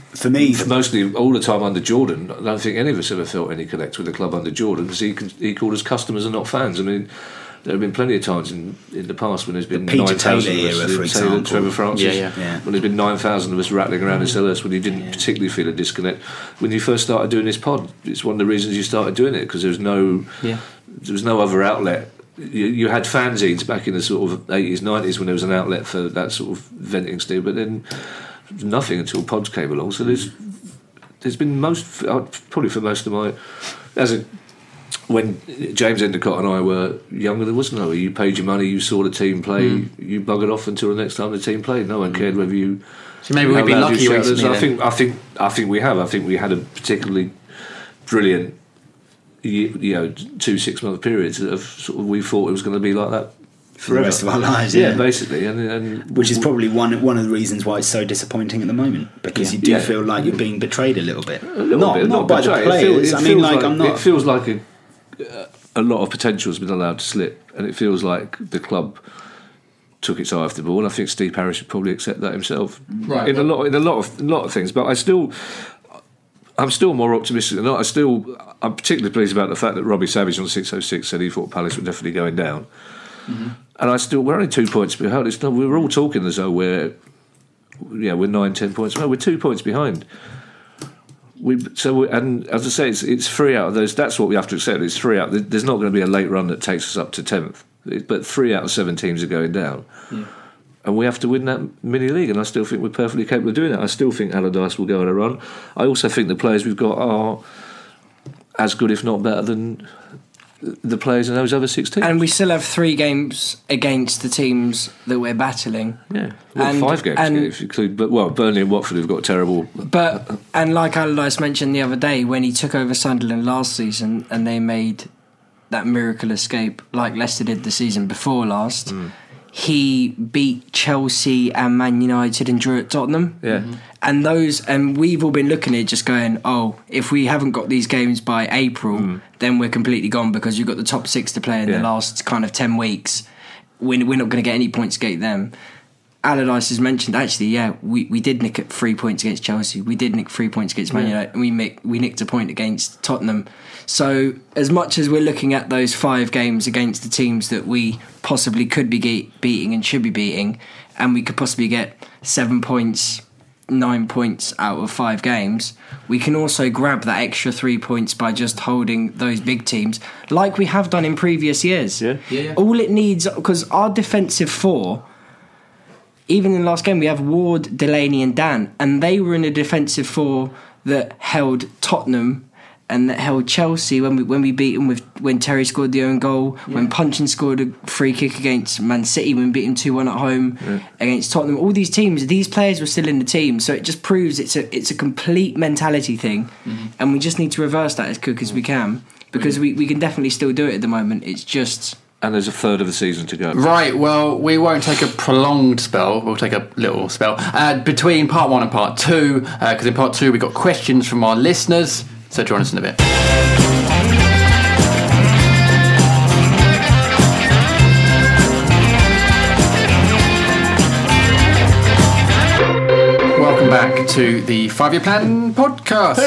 For me, mostly all the time under Jordan, I don't think any of us ever felt any connect with the club under Jordan because he, he called us customers and not fans. I mean, there have been plenty of times in, in the past when there's been Peter 9,000 Taylor of us, for that example. Trevor Francis, Yeah, yeah. Yeah. when there's been 9,000 of us rattling around in Selhurst when you didn't particularly feel a disconnect. When you first started doing this pod, it's one of the reasons you started doing it because there was no, Yeah. there was no other outlet. You, you had fanzines back in the sort of 80s, 90s when there was an outlet for that sort of venting steel, but then nothing until pods came along. So there's there's been most uh, probably for most of my as a when James Endicott and I were younger, there was no. You paid your money, you saw the team play, hmm. you buggered off until the next time the team played. No one cared whether you. So maybe we've how been lucky recently. I think I think I think we have. I think we had a particularly brilliant, you, you know, two six month periods that have sort of we thought it was going to be like that for the rest of our lives, Yeah, yeah. basically, and, and Which is probably one one of the reasons why it's so disappointing at the moment because Yeah. you do Yeah. feel like you're being betrayed a little bit. a little not bit, not, by the betrayed. It players. it I mean, feels like, I'm not. It feels like a, a lot of potential has been allowed to slip, and it feels like the club took its eye off the ball. And I think Steve Parish should probably accept that himself. Right. In a lot, in a lot of, a lot of things, but I still. I'm still more optimistic than not. I still, I'm particularly pleased about the fact that Robbie Savage on 606 said he thought Palace were definitely going down. Mm-hmm. And I still, we're only two points behind. It's not, we were all talking as though we're, yeah, we're nine, ten points. No, we're two points behind. We so we, and as I say, it's, it's three out of those. That's what we have to accept. It's three out. There's not going to be a late run that takes us up to tenth, but three out of seven teams are going down, hmm. and we have to win that mini league. And I still think we're perfectly capable of doing that. I still think Allardyce will go on a run. I also think the players we've got are as good, if not better, than the players in those other six teams. And we still have three games against the teams that we're battling. yeah, well, and- five games and- if you include. But well, Burnley and Watford have got terrible. But and like Allardyce mentioned the other day when he took over Sunderland last season and they made that miracle escape like Leicester did the season before last, mm. He beat Chelsea and Man United and drew at Tottenham. Yeah. Mm-hmm. And those and we've all been looking at it just going, Oh, if we haven't got these games by April, mm. then we're completely gone because you've got the top six to play in Yeah. the last kind of ten weeks. We're, we're not going to get any points against them. Allardyce has mentioned actually, yeah, we, we did nick at three points against Chelsea. We did nick three points against Man United, and we nick, we nicked a point against Tottenham. So as much as we're looking at those five games against the teams that we possibly could be ge- beating and should be beating, and we could possibly get seven points, nine points out of five games, we can also grab that extra three points by just holding those big teams, like we have done in previous years. Yeah. Yeah, yeah. All it needs because our defensive four even in the last game, we have Ward, Delaney, and Dann, and they were in a defensive four that held Tottenham and that held Chelsea when we when we beat them with when Terry scored the own goal, when Puncheon scored a free kick against Man City when we beat them two one at home against Tottenham. All these teams, these players were still in the team, so it just proves it's a it's a complete mentality thing, mm-hmm. and we just need to reverse that as quick as we can because we, we can definitely still do it at the moment. It's just And there's a third of the season to go. Right, well, we won't take a prolonged spell. We'll take a little spell uh, between part one and part two, because in part two we've got questions from our listeners. So join us in a bit. Welcome back to the Five Year Plan podcast.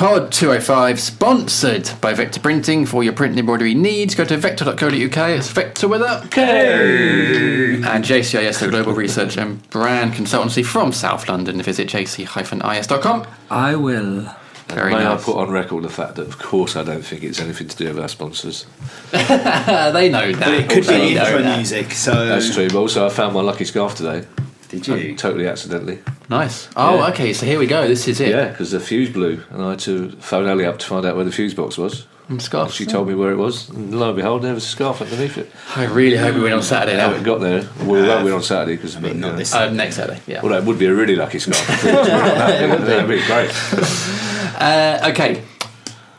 Pod 205, sponsored by Vector Printing. For your print and embroidery needs, go to vector.co.uk. It's Vector with a K. And JCIS, a global research and brand consultancy from South London. Visit jc-is.com. I will. Very May nice. I put on record the fact that, of course, I don't think it's anything to do with our sponsors. They know that. It could They be know intro music, so That's true. But also, I found my lucky scarf today. Did you? Totally accidentally. Nice. Oh, Yeah. okay. So here we go. This is it. Yeah, because the fuse blew, and I had to phone Ellie up to find out where the fuse box was. And scarf. She told me where it was, and lo and behold, there was a scarf underneath it. I really hope we win on Saturday How now. it got there? Well, we won't win on Saturday because I mean, not this. Uh, next Saturday. Yeah. Well, it would be a really lucky scarf. That'd be great. Uh, okay.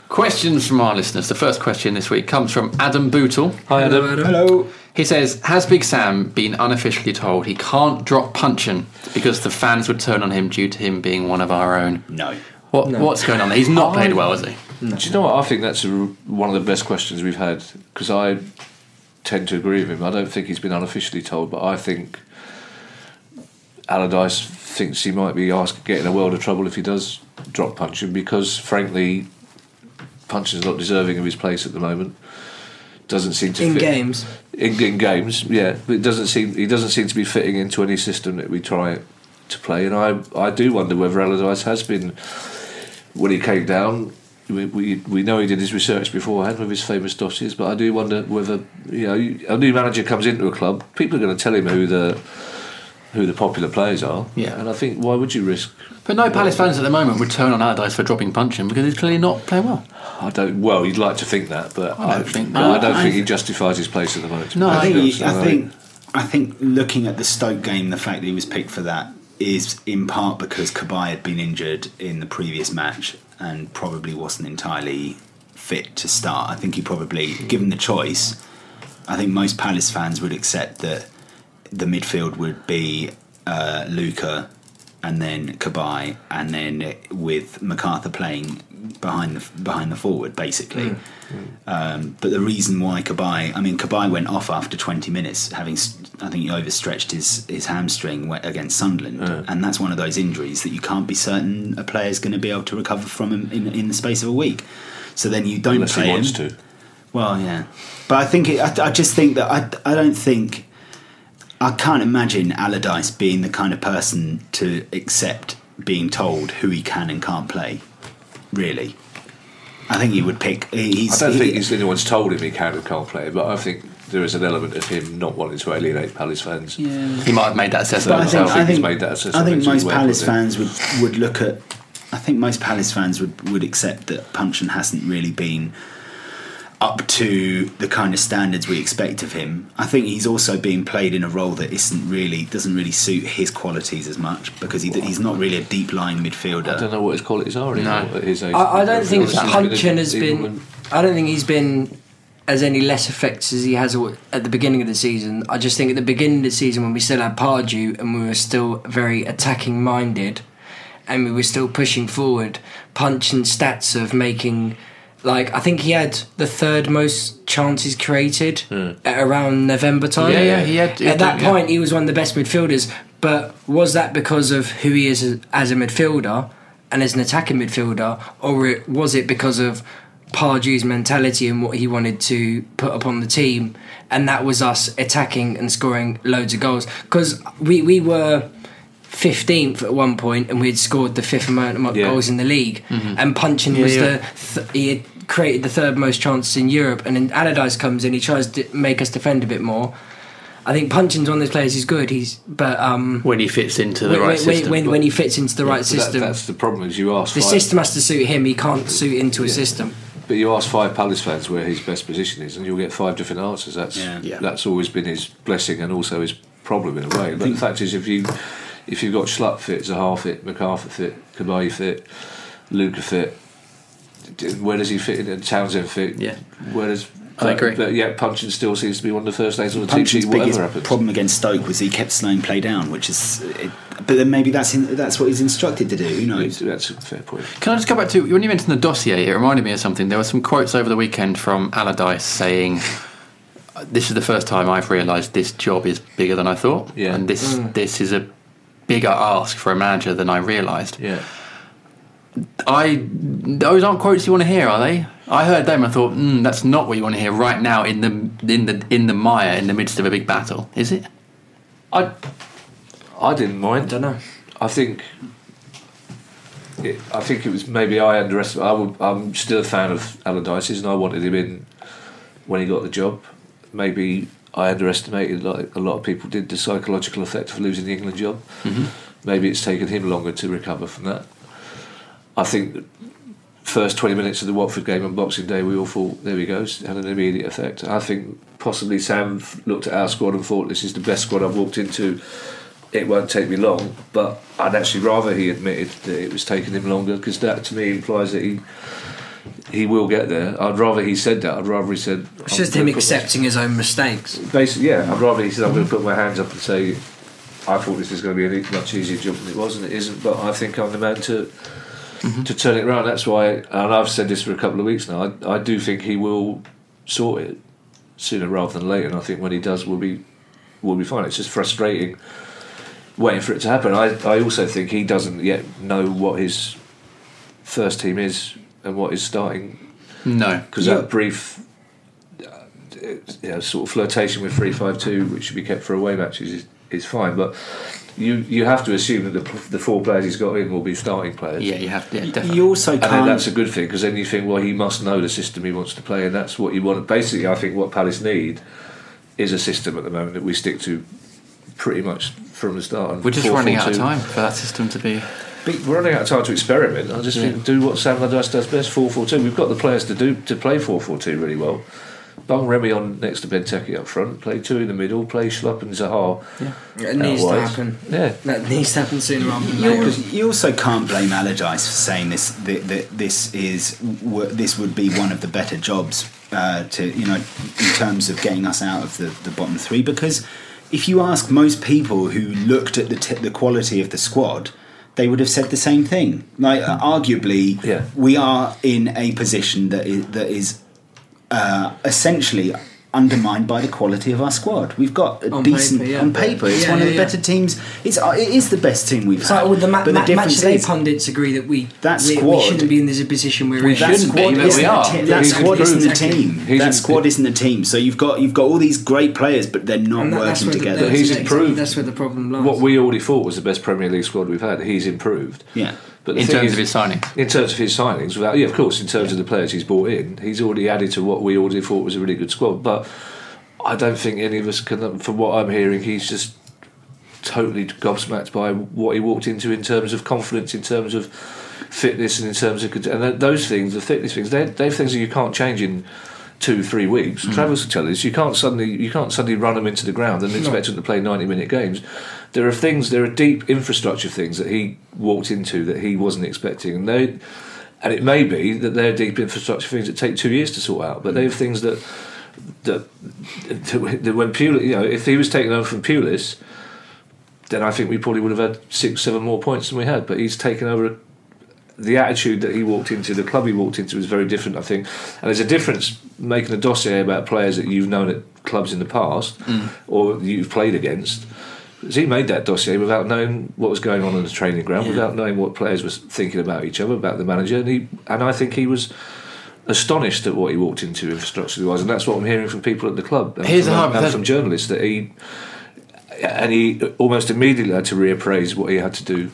Questions from our listeners. The first question this week comes from Adam Bootle. Hi, Adam. Hello. He says, Has Big Sam been unofficially told he can't drop Puncheon because the fans would turn on him due to him being one of our own? No. What, What's going on there? He's not played well, has he? Do you know what? I think that's a, one of the best questions we've had because I tend to agree with him. I don't think he's been unofficially told, but I think Allardyce thinks he might be asked getting a world of trouble if he does drop Puncheon because, frankly, Puncheon's not deserving of his place at the moment. Doesn't seem to in fit games. in, in games, yeah. But it doesn't seem he doesn't seem to be fitting into any system that we try to play, and I I do wonder whether Allardyce has been when he came down. We, we, we know he did his research beforehand with his famous dossiers, but I do wonder whether you know a new manager comes into a club, people are going to tell him who the who the popular players are. Yeah. and I think why would you risk? But no Palace fans at the moment would turn on Allardyce for dropping Puncheon because he's clearly not playing well. I don't. Well, you'd like to think that, but I don't think- I don't I- think he justifies his place at the moment. No, I I think, think he- I think I think looking at the Stoke game, the fact that he was picked for that is in part because Cabaye had been injured in the previous match and probably wasn't entirely fit to start. I think he probably, given the choice, I think most Palace fans would accept that the midfield would be uh, Luka and then Cabaye, and then with McArthur playing behind the behind the forward, basically. Um, but the reason why Cabaye, I mean, Cabaye went off after 20 minutes, having I think he overstretched his his hamstring against Sunderland, and that's one of those injuries that you can't be certain a player's going to be able to recover from in, in, in the space of a week. So then you don't unless play he wants him. to. Well, yeah, but I think it, I, I just think that I, I don't think I can't imagine Allardyce being the kind of person to accept being told who he can and can't play. Really, I think he would pick. He's, I don't he- think he's anyone's told him he can and can't play, but I think there is an element of him not wanting to alienate Palace fans. He might have made that assessment I think, himself. I he's think, made that assessment, I think most Palace fans would, would look at. I think most Palace fans would, would accept that Puncheon hasn't really been up to the kind of standards we expect of him. I think he's also being played in a role that isn't really doesn't really suit his qualities as much because he, he's not really a deep line midfielder. I don't know what his qualities are No. his age. I, I don't think He's been- Puncheon has been. when- I don't think he's been as any less effective as he has at the beginning of the season. I just think at the beginning of the season when we still had Pardew and we were still very attacking minded, and we were still pushing forward, Puncheon stats of making. Like I think he had the third most chances created hmm. at around November time. Yeah, yeah, he had- he At that yeah. point, he was one of the best midfielders. But was that because of who he is as, a midfielder and as an attacking midfielder, or was it because of Pardew's mentality and what he wanted to put upon the team, and that was us attacking and scoring loads of goals? Because we we were. 15th at one point, and we had scored the fifth amount of Yeah. goals in the league. Mm-hmm. And Puncheon Yeah, was yeah. the th- he had created the third most chances in Europe. And then Allardyce comes in, he tries to make us defend a bit more. I think Puncheon's one of those players who's good. He's but um, when he fits into the when, right when, system. when, when he fits into the right But that- system, that's the problem. Is you ask the five, system has to suit him. He can't suit into a system. but you ask five Palace fans where his best position is, and you'll get five different answers. That's Yeah. Yeah. that's always been his blessing and also his problem in a way. But the fact is, if you if you've got Schlupp fit, Zaha fit, McArthur fit, Cabaye fit, Luka fit, d- where does he fit in? And Townsend fit. Yeah. Where does I uh, agree. But yeah, Puncheon still seems to be one of the first names on the team sheet. Whatever biggest happens. problem against Stoke was he kept slowing play down, which is. It, but then maybe that's in, that's what he's instructed to do. Who knows? That's a fair point. Can I just go back to when you mentioned the dossier? It reminded me of something. There were some quotes over the weekend from Allardyce saying, "This is the first time I've realised this job is bigger than I thought, Yeah. and this mm. this is a bigger ask for a manager than I realised." Yeah. I those aren't quotes you want to hear, are they? I heard them and thought, mm, that's not what you want to hear right now in the in the in the mire in the midst of a big battle, is it? I I didn't mind. I don't know. I think. It, I think it was maybe I underestimated. I would, I'm still a fan of Alan Allardyce's, and I wanted him in when he got the job. Maybe I underestimated, like a lot of people did, the psychological effect of losing the England job. Mm-hmm. Maybe it's taken him longer to recover from that. I think the first 20 minutes of the Watford game on Boxing Day, we all thought, there he goes, had an immediate effect. I think possibly Sam looked at our squad and thought, this is the best squad I've walked into. It won't take me long, but I'd actually rather he admitted that it was taking him longer because that to me implies that he he will get there. I'd rather he said that. I'd rather he said. It's just him accepting his own mistakes. Basically, yeah. I'd rather he said, "I'm going to put my hands up and say, I thought this was going to be a much easier job than it was, and it isn't. But I think I'm the man to to turn it around. That's why, and I've said this for a couple of weeks now. I, I do think he will sort it sooner rather than later, and I think when he does, we'll be we'll be fine. It's just frustrating waiting for it to happen. I I also think he doesn't yet know what his first team is and what his starting No, because that brief. uh, You know, sort of flirtation with three five two, which should be kept for away matches, is, is fine. But you you have to assume that the, the four players he's got in will be starting players. yeah, you have, yeah, definitely. You also And then can't. that's a good thing because then you think, well, he must know the system he wants to play, and that's what you want. Basically, I think what Palace need is a system at the moment that we stick to pretty much from the start. We're just 4-4-2. running out of time for that system to be. But We're running out of time to experiment. I just think do what Sam Allardyce does best, four four two. We've got the players to do to play four four two really well. Bung Remy on next to Benteke up front. Play two in the middle. Play Schlupp and Zaha. It needs to happen. Yeah. That needs to happen sooner rather than You, later. you also can't blame Allardyce for saying this. That, that this is this would be one of the better jobs uh, to you know in terms of getting us out of the, the bottom three. Because if you ask most people who looked at the t- the quality of the squad, they would have said the same thing. Like uh, arguably, Yeah. we are in a position that is that is uh, essentially undermined by the quality of our squad. We've got a On decent paper, yeah. on paper. It's Yeah, one of yeah, the yeah. better teams. It's uh, it is the best team we've It's had. like all the, ma- but ma- the difference match day pundits agree that we That we, we squad- shouldn't be in this position we're We in. that shouldn't be, squad isn't we the are. te- that squad isn't the team. He's that squad isn't the team. So you've got you've got all these great players, but they're not And that- that's working where the- together. that's He's exactly- improved. That's where the problem lies. What we already thought was the best Premier League squad we've had. He's improved. yeah. But In terms is- of his signings. In terms of his signings, without yeah, of course, in terms of the players he's brought in, he's already added to what we already thought was a really good squad. But I don't think any of us can. From what I'm hearing, he's just totally gobsmacked by what he walked into in terms of confidence, in terms of fitness, and in terms of and those things, the fitness things. They're, they're things that you can't change in two, three weeks. Mm. Travis will tell us you can't suddenly you can't suddenly run them into the ground and expect them to play ninety minute games. There are things, there are deep infrastructure things that he walked into that he wasn't expecting, and they. And it may be that they're deep infrastructure things that take two years to sort out, but they're things that that, that when Pulis, you know, if he was taken over from Pulis, then I think we probably would have had six, seven more points than we had. But he's taken over. The attitude that he walked into, the club he walked into, was very different, I think. And there's a difference making a dossier about players that you've known at clubs in the past mm. or you've played against. He made that dossier without knowing what was going on in the training ground, without knowing what players were thinking about each other, about the manager, and he and I think he was astonished at what he walked into infrastructure wise, and that's what I'm hearing from people at the club and, Here's from, a and from journalists that he and he almost immediately had to reappraise what he had to do.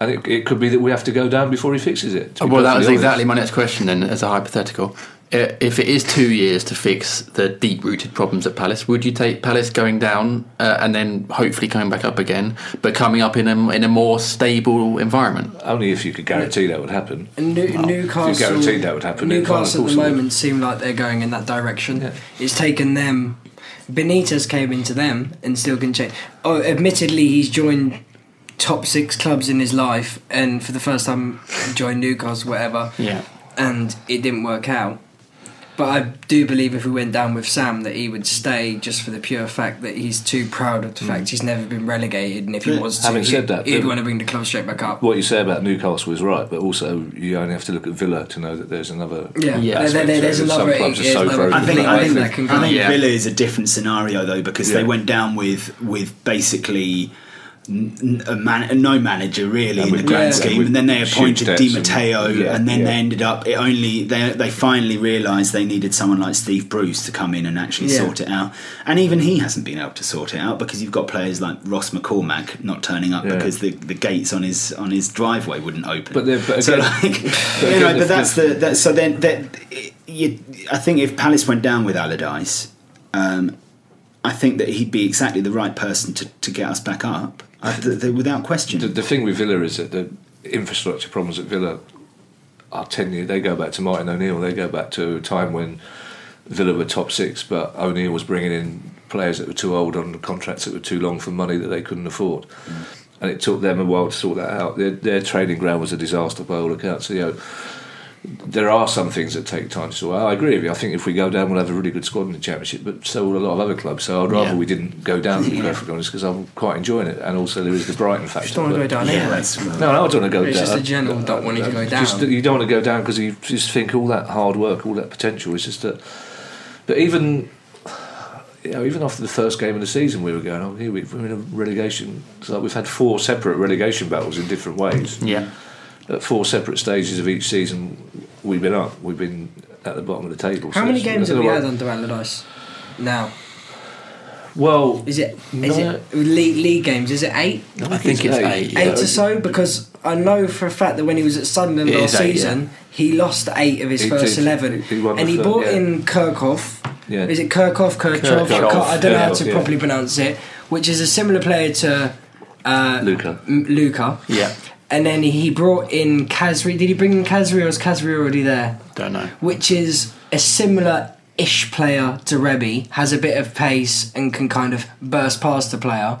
And it, it could be that we have to go down before he fixes it. Well, that was perfectly exactly my next question then, as a hypothetical. Uh, If it is two years to fix the deep rooted problems at Palace, would you take Palace going down uh, and then hopefully coming back up again, but coming up in a, in a more stable environment? Only if you could guarantee that would happen. And New, Newcastle, if you guaranteed that would happen, then fine, Newcastle at the moment seem like they're going in that direction. Yeah. It's taken them. Benitez came into them and still can change. Oh, admittedly, he's joined top six clubs in his life, and for the first time joined Newcastle, whatever. Yeah. and it didn't work out. But I do believe if we went down with Sam, that he would stay just for the pure fact that he's too proud of the fact mm. he's never been relegated, and if he But was, to, having he- said that, he'd then- want to bring the club straight back up. What you say about Newcastle is right, but also you only have to look at Villa to know that there's another. Yeah, Yeah. There- there- there's Some another. clubs are so another broken. I think I think, I think Villa is a different scenario though because they went down with with basically n- a man, no manager really in the grand yeah. scheme, and then they appointed debts Di and- Matteo, yeah, and then yeah. they ended up. It only they they finally realised they needed someone like Steve Bruce to come in and actually Yeah. sort it out, and even he hasn't been able to sort it out because you've got players like Ross McCormack not turning up Yeah. because the, the gates on his on his driveway wouldn't open. But then- but so again- like, but you know, but that's the that, so then that you, I think if Palace went down with Allardyce, um, I think that he'd be exactly the right person to, to get us back up, I, th- th- without question. The, the thing with Villa is that the infrastructure problems at Villa are ten years. They go back to Martin O'Neill. They go back to a time when Villa were top six, but O'Neill was bringing in players that were too old on contracts that were too long for money that they couldn't afford. Mm. And it took them a while to sort that out. Their, their training ground was a disaster by all accounts. So, you know, there are some things that take time to sort out. I agree with you. I think if we go down, we'll have a really good squad in the championship, but so will a lot of other clubs. So I'd rather Yeah. we didn't go down, to be perfectly honest, because I'm quite enjoying it. And also there is the Brighton factor. Just don't want to go down yeah, anyway. no, no, I don't want to go It's down. just a general don't want you to go down. Just, you don't want to go down because you just think all that hard work, all that potential. is just that. But even, you know, even after the first game of the season, we were going, "Oh, here we- we're in a relegation." So like we've had four separate relegation battles in different ways. Yeah. At four separate stages of each season, we've been up. We've been at the bottom of the table. How So many games have we know had what- under Allardyce now? Well, Is it is No. it league, league games? Is it eight? I think it's eight. Eight yeah. or so? Because I know for a fact that when he was at Sunderland It last is eight, season, he lost eight of his He first did. eleven, He and he third, brought yeah. in Kirchhoff. Yeah. Is it Kirchhoff? Kirchhoff? I, Kirchhoff, I don't know how to yeah. properly pronounce it. Which is a similar player to uh, Luka. M- Luka. Yeah. And then he brought in Khazri. Did he bring in Khazri or was Khazri already there? Don't know. which is a similar ish player to Rebbe, has a bit of pace and can kind of burst past the player.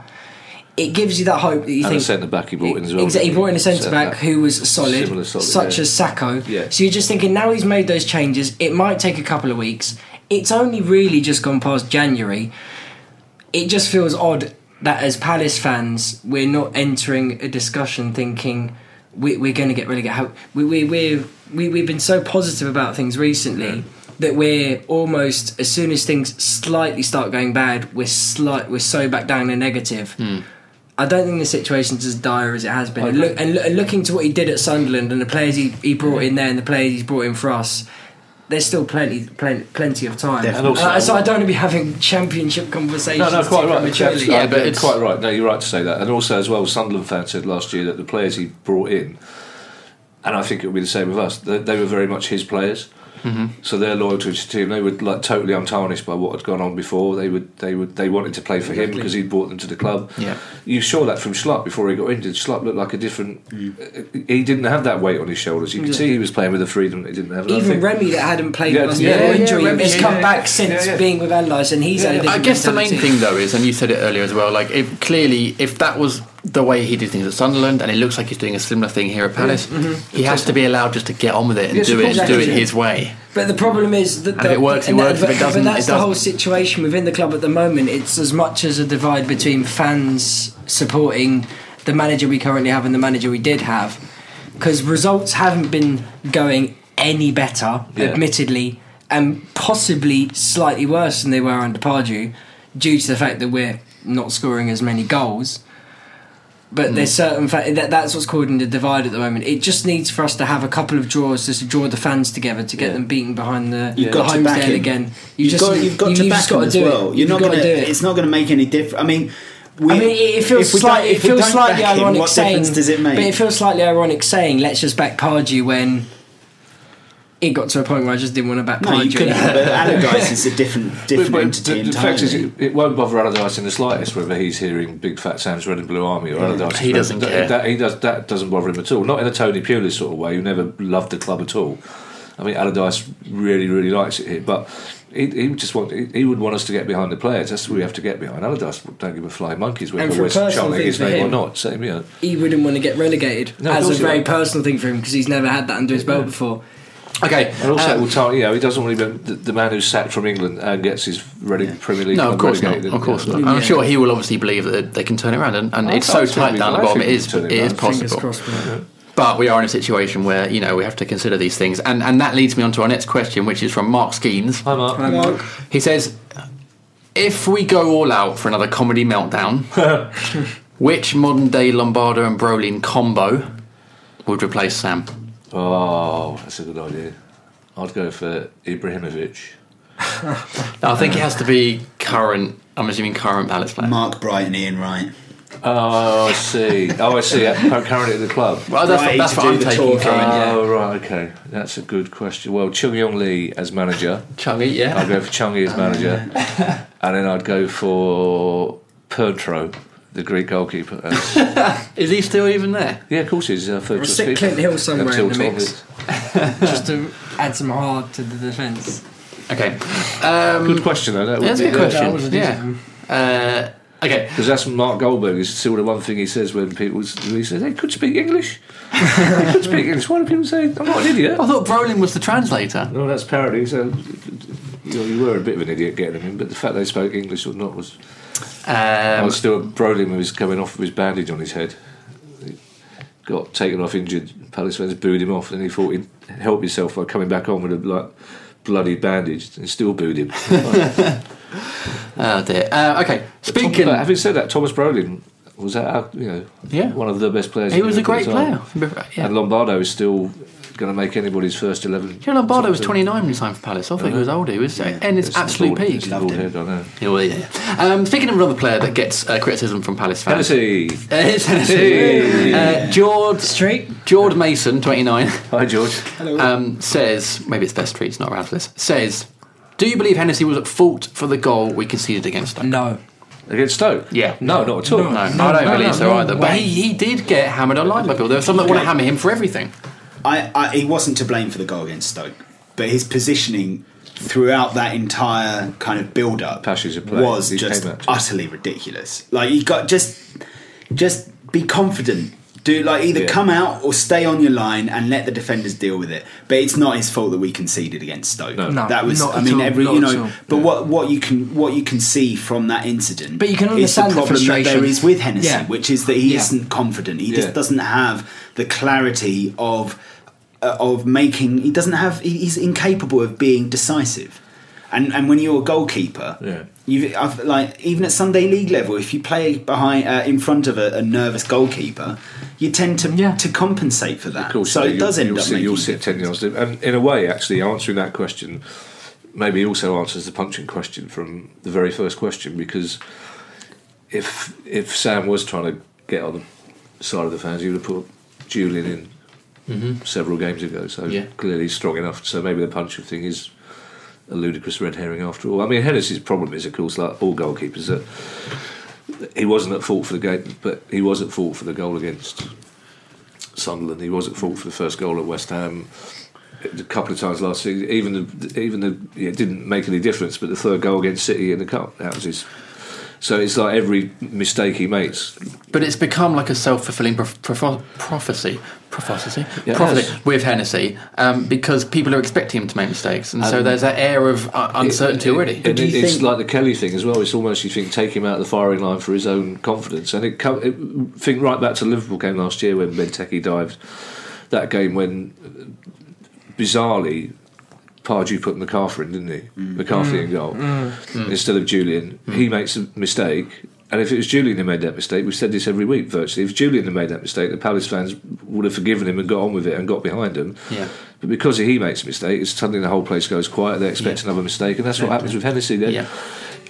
It gives you that hope that you And think a centre back he brought in as well. Exactly, he brought in a centre back who was solid, solid, such yeah. as Sakho. Yeah. So you're just thinking now he's made those changes. It might take a couple of weeks. It's only really just gone past January. It just feels odd that as Palace fans we're not entering a discussion thinking we, we're going to get relegated. How, we, we, we're, we, we've been so positive about things recently that we're almost as soon as things slightly start going bad, we're slight we're so back down to negative. Hmm. I don't think the situation's as dire as it has been. And, look, and, and looking to what he did at Sunderland and the players he, he brought in there and the players he's brought in for us, there's still plenty plenty, plenty of time. Definitely. And also- Uh, so I don't want to be having championship conversations. No, no, quite right. prematurely. Yeah, Yeah, but but it's it's- quite right. No, you're right to say that. And also, as well, Sunderland fans said last year that the players he brought in, and I think it'll be the same with us. They, they were very much his players. Mm-hmm. So their loyalty to his team, they were like totally untarnished by what had gone on before. They would, they would, they wanted to play for him because he'd brought them to the club. Yeah. you saw that from Schlupp before he got injured. Schlupp looked like a different. He didn't have that weight on his shoulders. You could see he was playing with the freedom that he didn't have. Even Remy that hadn't played Yeah, with us yeah, before yeah, injury Remy, has yeah, come yeah, back yeah, since yeah. being with Allardyce and he's Yeah. different I guess the main thing, though, is, and you said it earlier as well, like if clearly if that was the way he did things at Sunderland, and it looks like he's doing a similar thing here at mm-hmm. Palace, mm-hmm. he has to be allowed just to get on with it and Yes, do it and do it his way. But the problem is that And the, if it works, it and works. But, If it doesn't, but that's it the whole doesn't. situation within the club at the moment. It's as much as a divide between fans supporting the manager we currently have and the manager we did have, because results haven't been going any better, Yeah. admittedly, and possibly slightly worse than they were under Pardew, due to the fact that we're not scoring as many goals. But mm. there's certain fa- that that's what's causing the divide at the moment. It just needs for us to have a couple of draws just to draw the fans together to get Yeah. them beaten behind the, You've the got to back again. You You've just got, you've got you, to you've back got to as well. it. You're You've not going to do it. It's not going to make any difference. I mean, we, I mean, it, feels if slightly. It feels slightly him, ironic what saying. difference does it make? But it feels slightly ironic saying, "Let's just back Pardew" when it got to a point where I just didn't want to back no, you Pardew. couldn't. But Allardyce is a different, different But entity the, the fact is, it, it won't bother Allardyce in the slightest whether he's hearing Big Fat Sam's Red and Blue Army or Allardyce. He doesn't that, care. That, he does, that doesn't bother him at all. Not in a Tony Pulis sort of way, who never loved the club at all. I mean, Allardyce really, really likes it here, but he, he would just want he, he would want us to get behind the players. That's what we have to get behind. Allardyce don't give a flying monkeys whether we're personal chanting his for name or not. Same, you know. he wouldn't want to get relegated No, as a very won't. personal thing for him because he's never had that under his belt before. Okay, And also, um, will tell, you know, he doesn't want to be the, the man who's sacked from England and gets his Reading Premier League. no, of course not. Of course you know. not. I'm sure he will obviously believe that they can turn it around, and, and it's so tight down the bottom. think It we is, can turn it it is possible. crossed. But we are in a situation where you know we have to consider these things, and and that leads me on to our next question, which is from Mark Skeens. Hi, Mark. Hi, Mark. He says, if we go all out for another comedy meltdown, which modern day Lombardo and Brolin combo would replace Sam? Oh, that's a good idea. I'd go for Ibrahimovic. I think it has to be current. I'm assuming current Palace player. Mark Bright and Ian Wright. Oh, I see. Oh, I see. Currently at the club. Well, that's, Right, that's to what I'm taking talking, from it. yeah. Oh, right, okay. That's a good question. Well, Chung Yong Lee as manager. Chungy, yeah. I'd go for Chungy as oh, manager. and then I'd go for Pertro, the Greek goalkeeper. Is he still even there? yeah, of course he's uh, third Or choice stick. Clint Hill somewhere Until in the mix. just to add some heart to the defence. Okay. Um, Good question, though. That That's a good be That was question. a Yeah. Uh, okay. Because that's Mark Goldberg is still the one thing he says when people he says they could speak English. they could speak English. Why do people say I'm not an idiot? I thought Brolin was the translator. No, that's parody. So you, know, you were a bit of an idiot getting him in, but the fact they spoke English or not was. I Um, was still Brolin was coming off with his bandage on his head. He got taken off injured. Palace fans booed him off, and he thought he'd help himself by coming back on with a like bloody bandage, and still booed him. oh dear. Uh, okay. Speaking. Having said that, Thomas Brolin was that you know Yeah. one of the best players. he was a great player. Yeah. And Lombardo is still going to make anybody's first eleven. Joe Lombardo was 29 when he signed for Palace. I thought he was older. He was in his It's absolute bald- peak. it's the bald head, I know. Yeah, well, yeah. Um, speaking of another player that gets uh, criticism from Palace fans, Hennessey. Uh, it's Hennessey. Hey. Uh, George Street. George Mason, 29, Hi George. um, says maybe it's Best Street's not around for this. Says, do you believe Hennessey was at fault for the goal we conceded against Stoke? No. Against Stoke? Yeah. No, not at all. No, No, I don't no, believe no, so no either. But he, he did get hammered online by people. There were some that want to hammer him for everything. I, I, he wasn't to blame for the goal against Stoke, but his positioning throughout that entire kind of build-up Pashes of play. was just came at you. utterly ridiculous. Like you got just, just be confident. Do like either Yeah. come out or stay on your line and let the defenders deal with it. But it's not his fault that we conceded against Stoke. No. No, that was. not I mean, all, every not you know. all. But what what you can what you can see from that incident, But you can is the understand the problem that there is with Hennessey, Yeah. which is that he Yeah. isn't confident. He Yeah. just doesn't have the clarity of of making. He doesn't have. He's incapable of being decisive. And and when you're a goalkeeper, Yeah. you I've, like even at Sunday league level, if you play behind uh, in front of a, a nervous goalkeeper, you tend to Yeah. to compensate for that. Of course, so you it does end you'll up sit, making. you'll sit ten yards. And in a way, actually, answering that question maybe also answers the Puncheon question from the very first question because if if Sam was trying to get on the side of the fans, he would have put Julian in Mm-hmm. several games ago. So Yeah. clearly he's strong enough. So maybe the Puncheon thing is a ludicrous red herring after all. I mean, Hennessey's problem is, of course, like all goalkeepers, that he wasn't at fault for the game, but he was at fault for the goal against Sunderland. He was at fault for the first goal at West Ham. A couple of times last season, even the even the yeah, it didn't make any difference. But the third goal against City in the cup, that was his. So it's like every mistake he makes. But it's become like a self fulfilling prof- prof- prophecy. Prophecy? Yeah, it prophecy with Hennessey um, because people are expecting him to make mistakes. And so Um, there's that air of uh, uncertainty It- already. And it- it's think- like the Kelly thing as well. It's almost you think take him out of the firing line for his own confidence. And it, come, it think right back to the Liverpool game last year when Benteke dived. That game when uh, bizarrely Pardew put McCarthy in, didn't he? Mm. McCarthy mm. in goal mm. Mm. instead of Julian. He makes a mistake. And if it was Julian who made that mistake, we've said this every week virtually. If Julian had made that mistake, the Palace fans would have forgiven him and got on with it and got behind him. Yeah. But because he makes a mistake, it's suddenly the whole place goes quiet. They expect another mistake, and that's what happens with Hennessey. They- Yeah.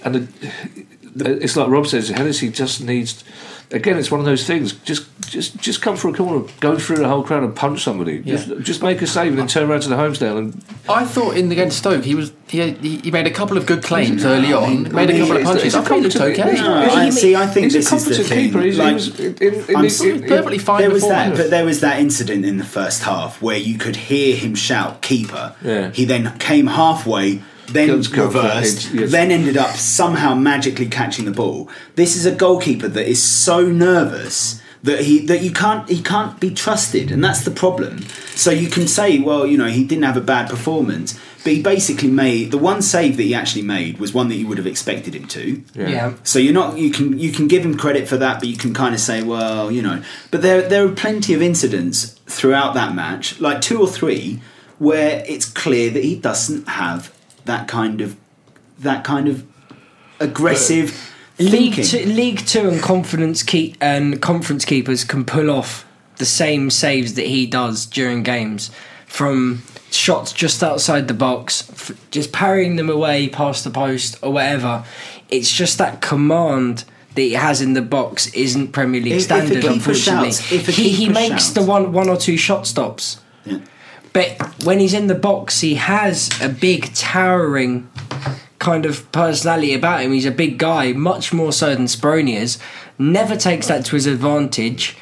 And the, it's like Rob says, Hennessey just needs. Again, it's one of those things. Just, just, just come for a corner, go through the whole crowd and punch somebody. Yeah. Just, just make a save and then turn around to the Holmesdale and I thought in against Stoke he was he, he he made a couple of good claims early on. I made a couple of punches. he's a I thought he looked competent- okay. No, I, see, I think he's a this is the competent thing. keeper. He's, like, he was in, in, I'm in, sorry, perfectly fine there was that, that. but there was that incident in the first half where you could hear him shout "keeper." Yeah. He then came halfway, then reversed, yes. then ended up somehow magically catching the ball. This is a goalkeeper that is so nervous that he that you can't he can't be trusted, and that's the problem. So you can say, well, you know, he didn't have a bad performance, but he basically made the one save that he actually made was one that you would have expected him to. Yeah. So you're not you can you can give him credit for that, but you can kind of say, well, you know. But there there are plenty of incidents throughout that match, like two or three, where it's clear that he doesn't have that kind of that kind of aggressive League two, League Two and confidence keep and conference keepers can pull off the same saves that he does during games, from shots just outside the box, f- just parrying them away past the post or whatever. It's just that command that he has in the box isn't Premier League If- if standard. keeper unfortunately, shouts- if he, he makes shouts- the one one or two shot stops. Yeah. But when he's in the box, he has a big, towering kind of personality about him. He's a big guy, much more so than Speroni is. Never takes that to his advantage,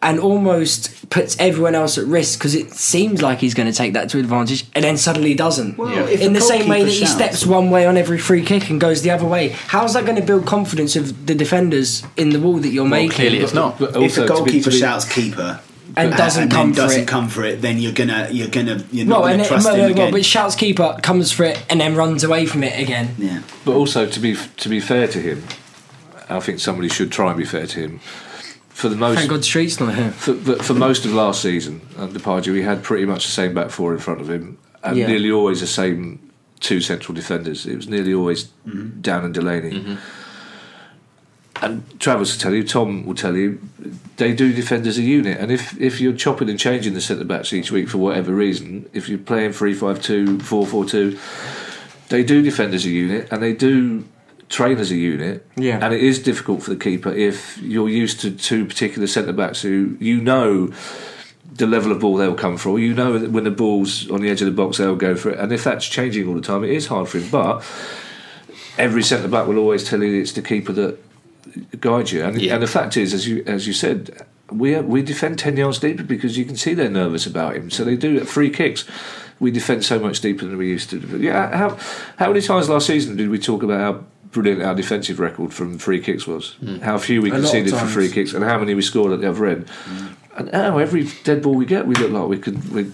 and almost puts everyone else at risk because it seems like he's going to take that to advantage, and then suddenly doesn't. Well, if in a the same way goalkeeper that he shouts- steps one way on every free kick and goes the other way, how's that going to build confidence of the defenders in the wall that you're making? clearly it's not. But if also a to be- goalkeeper to be- shouts keeper And uh, doesn't and come then for doesn't it. come for it, then you're gonna you're gonna you're not Well, gonna and it, trust well, him well, again. but shouts keeper comes for it and then runs away from it again. yeah. But also to be to be fair to him, I think somebody should try and be fair to him. For the most, Thank God Street's not here. for, but for most of last season under Pardew, we had pretty much the same back four in front of him, and Yeah. nearly always the same two central defenders. It was nearly always Dann and Delaney. And Travis will tell you, Tom will tell you, they do defend as a unit. And if, if you're chopping and changing the centre backs each week for whatever reason, if you're playing 3 5 2, 4 4 2, they do defend as a unit and they do train as a unit. Yeah. And it is difficult for the keeper if you're used to two particular centre backs who you know the level of ball they'll come for. You know that when the ball's on the edge of the box, they'll go for it. And if that's changing all the time, it is hard for him. But every centre back will always tell you it's the keeper that guides you. And, Yeah. and the fact is, as you as you said, we we defend ten yards deeper because you can see they're nervous about him. So they do at free kicks. We defend so much deeper than we used to. But yeah, how how many times last season did we talk about how brilliant our defensive record from free kicks was? Hmm. How few we A lot of conceded for free kicks, and how many we scored at the other end. Hmm. And now every dead ball we get, we look like we could. We,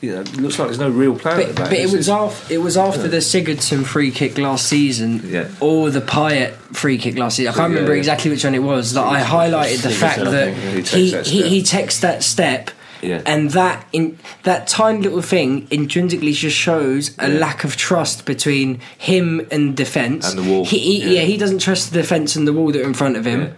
you know, looks like there's no real plan But, but it It's- was after it was after the Sigurdsson free kick last season, Yeah. or the Payet free kick last season. I can't Yeah, remember yeah. exactly which one it was. That I highlighted the fact that he that he, step. he takes that step. Yeah. And that in that tiny little thing intrinsically just shows a Yeah. lack of trust between him and defence. And the wall. He, he, yeah. Yeah. he doesn't trust the defence and the wall that are in front of him.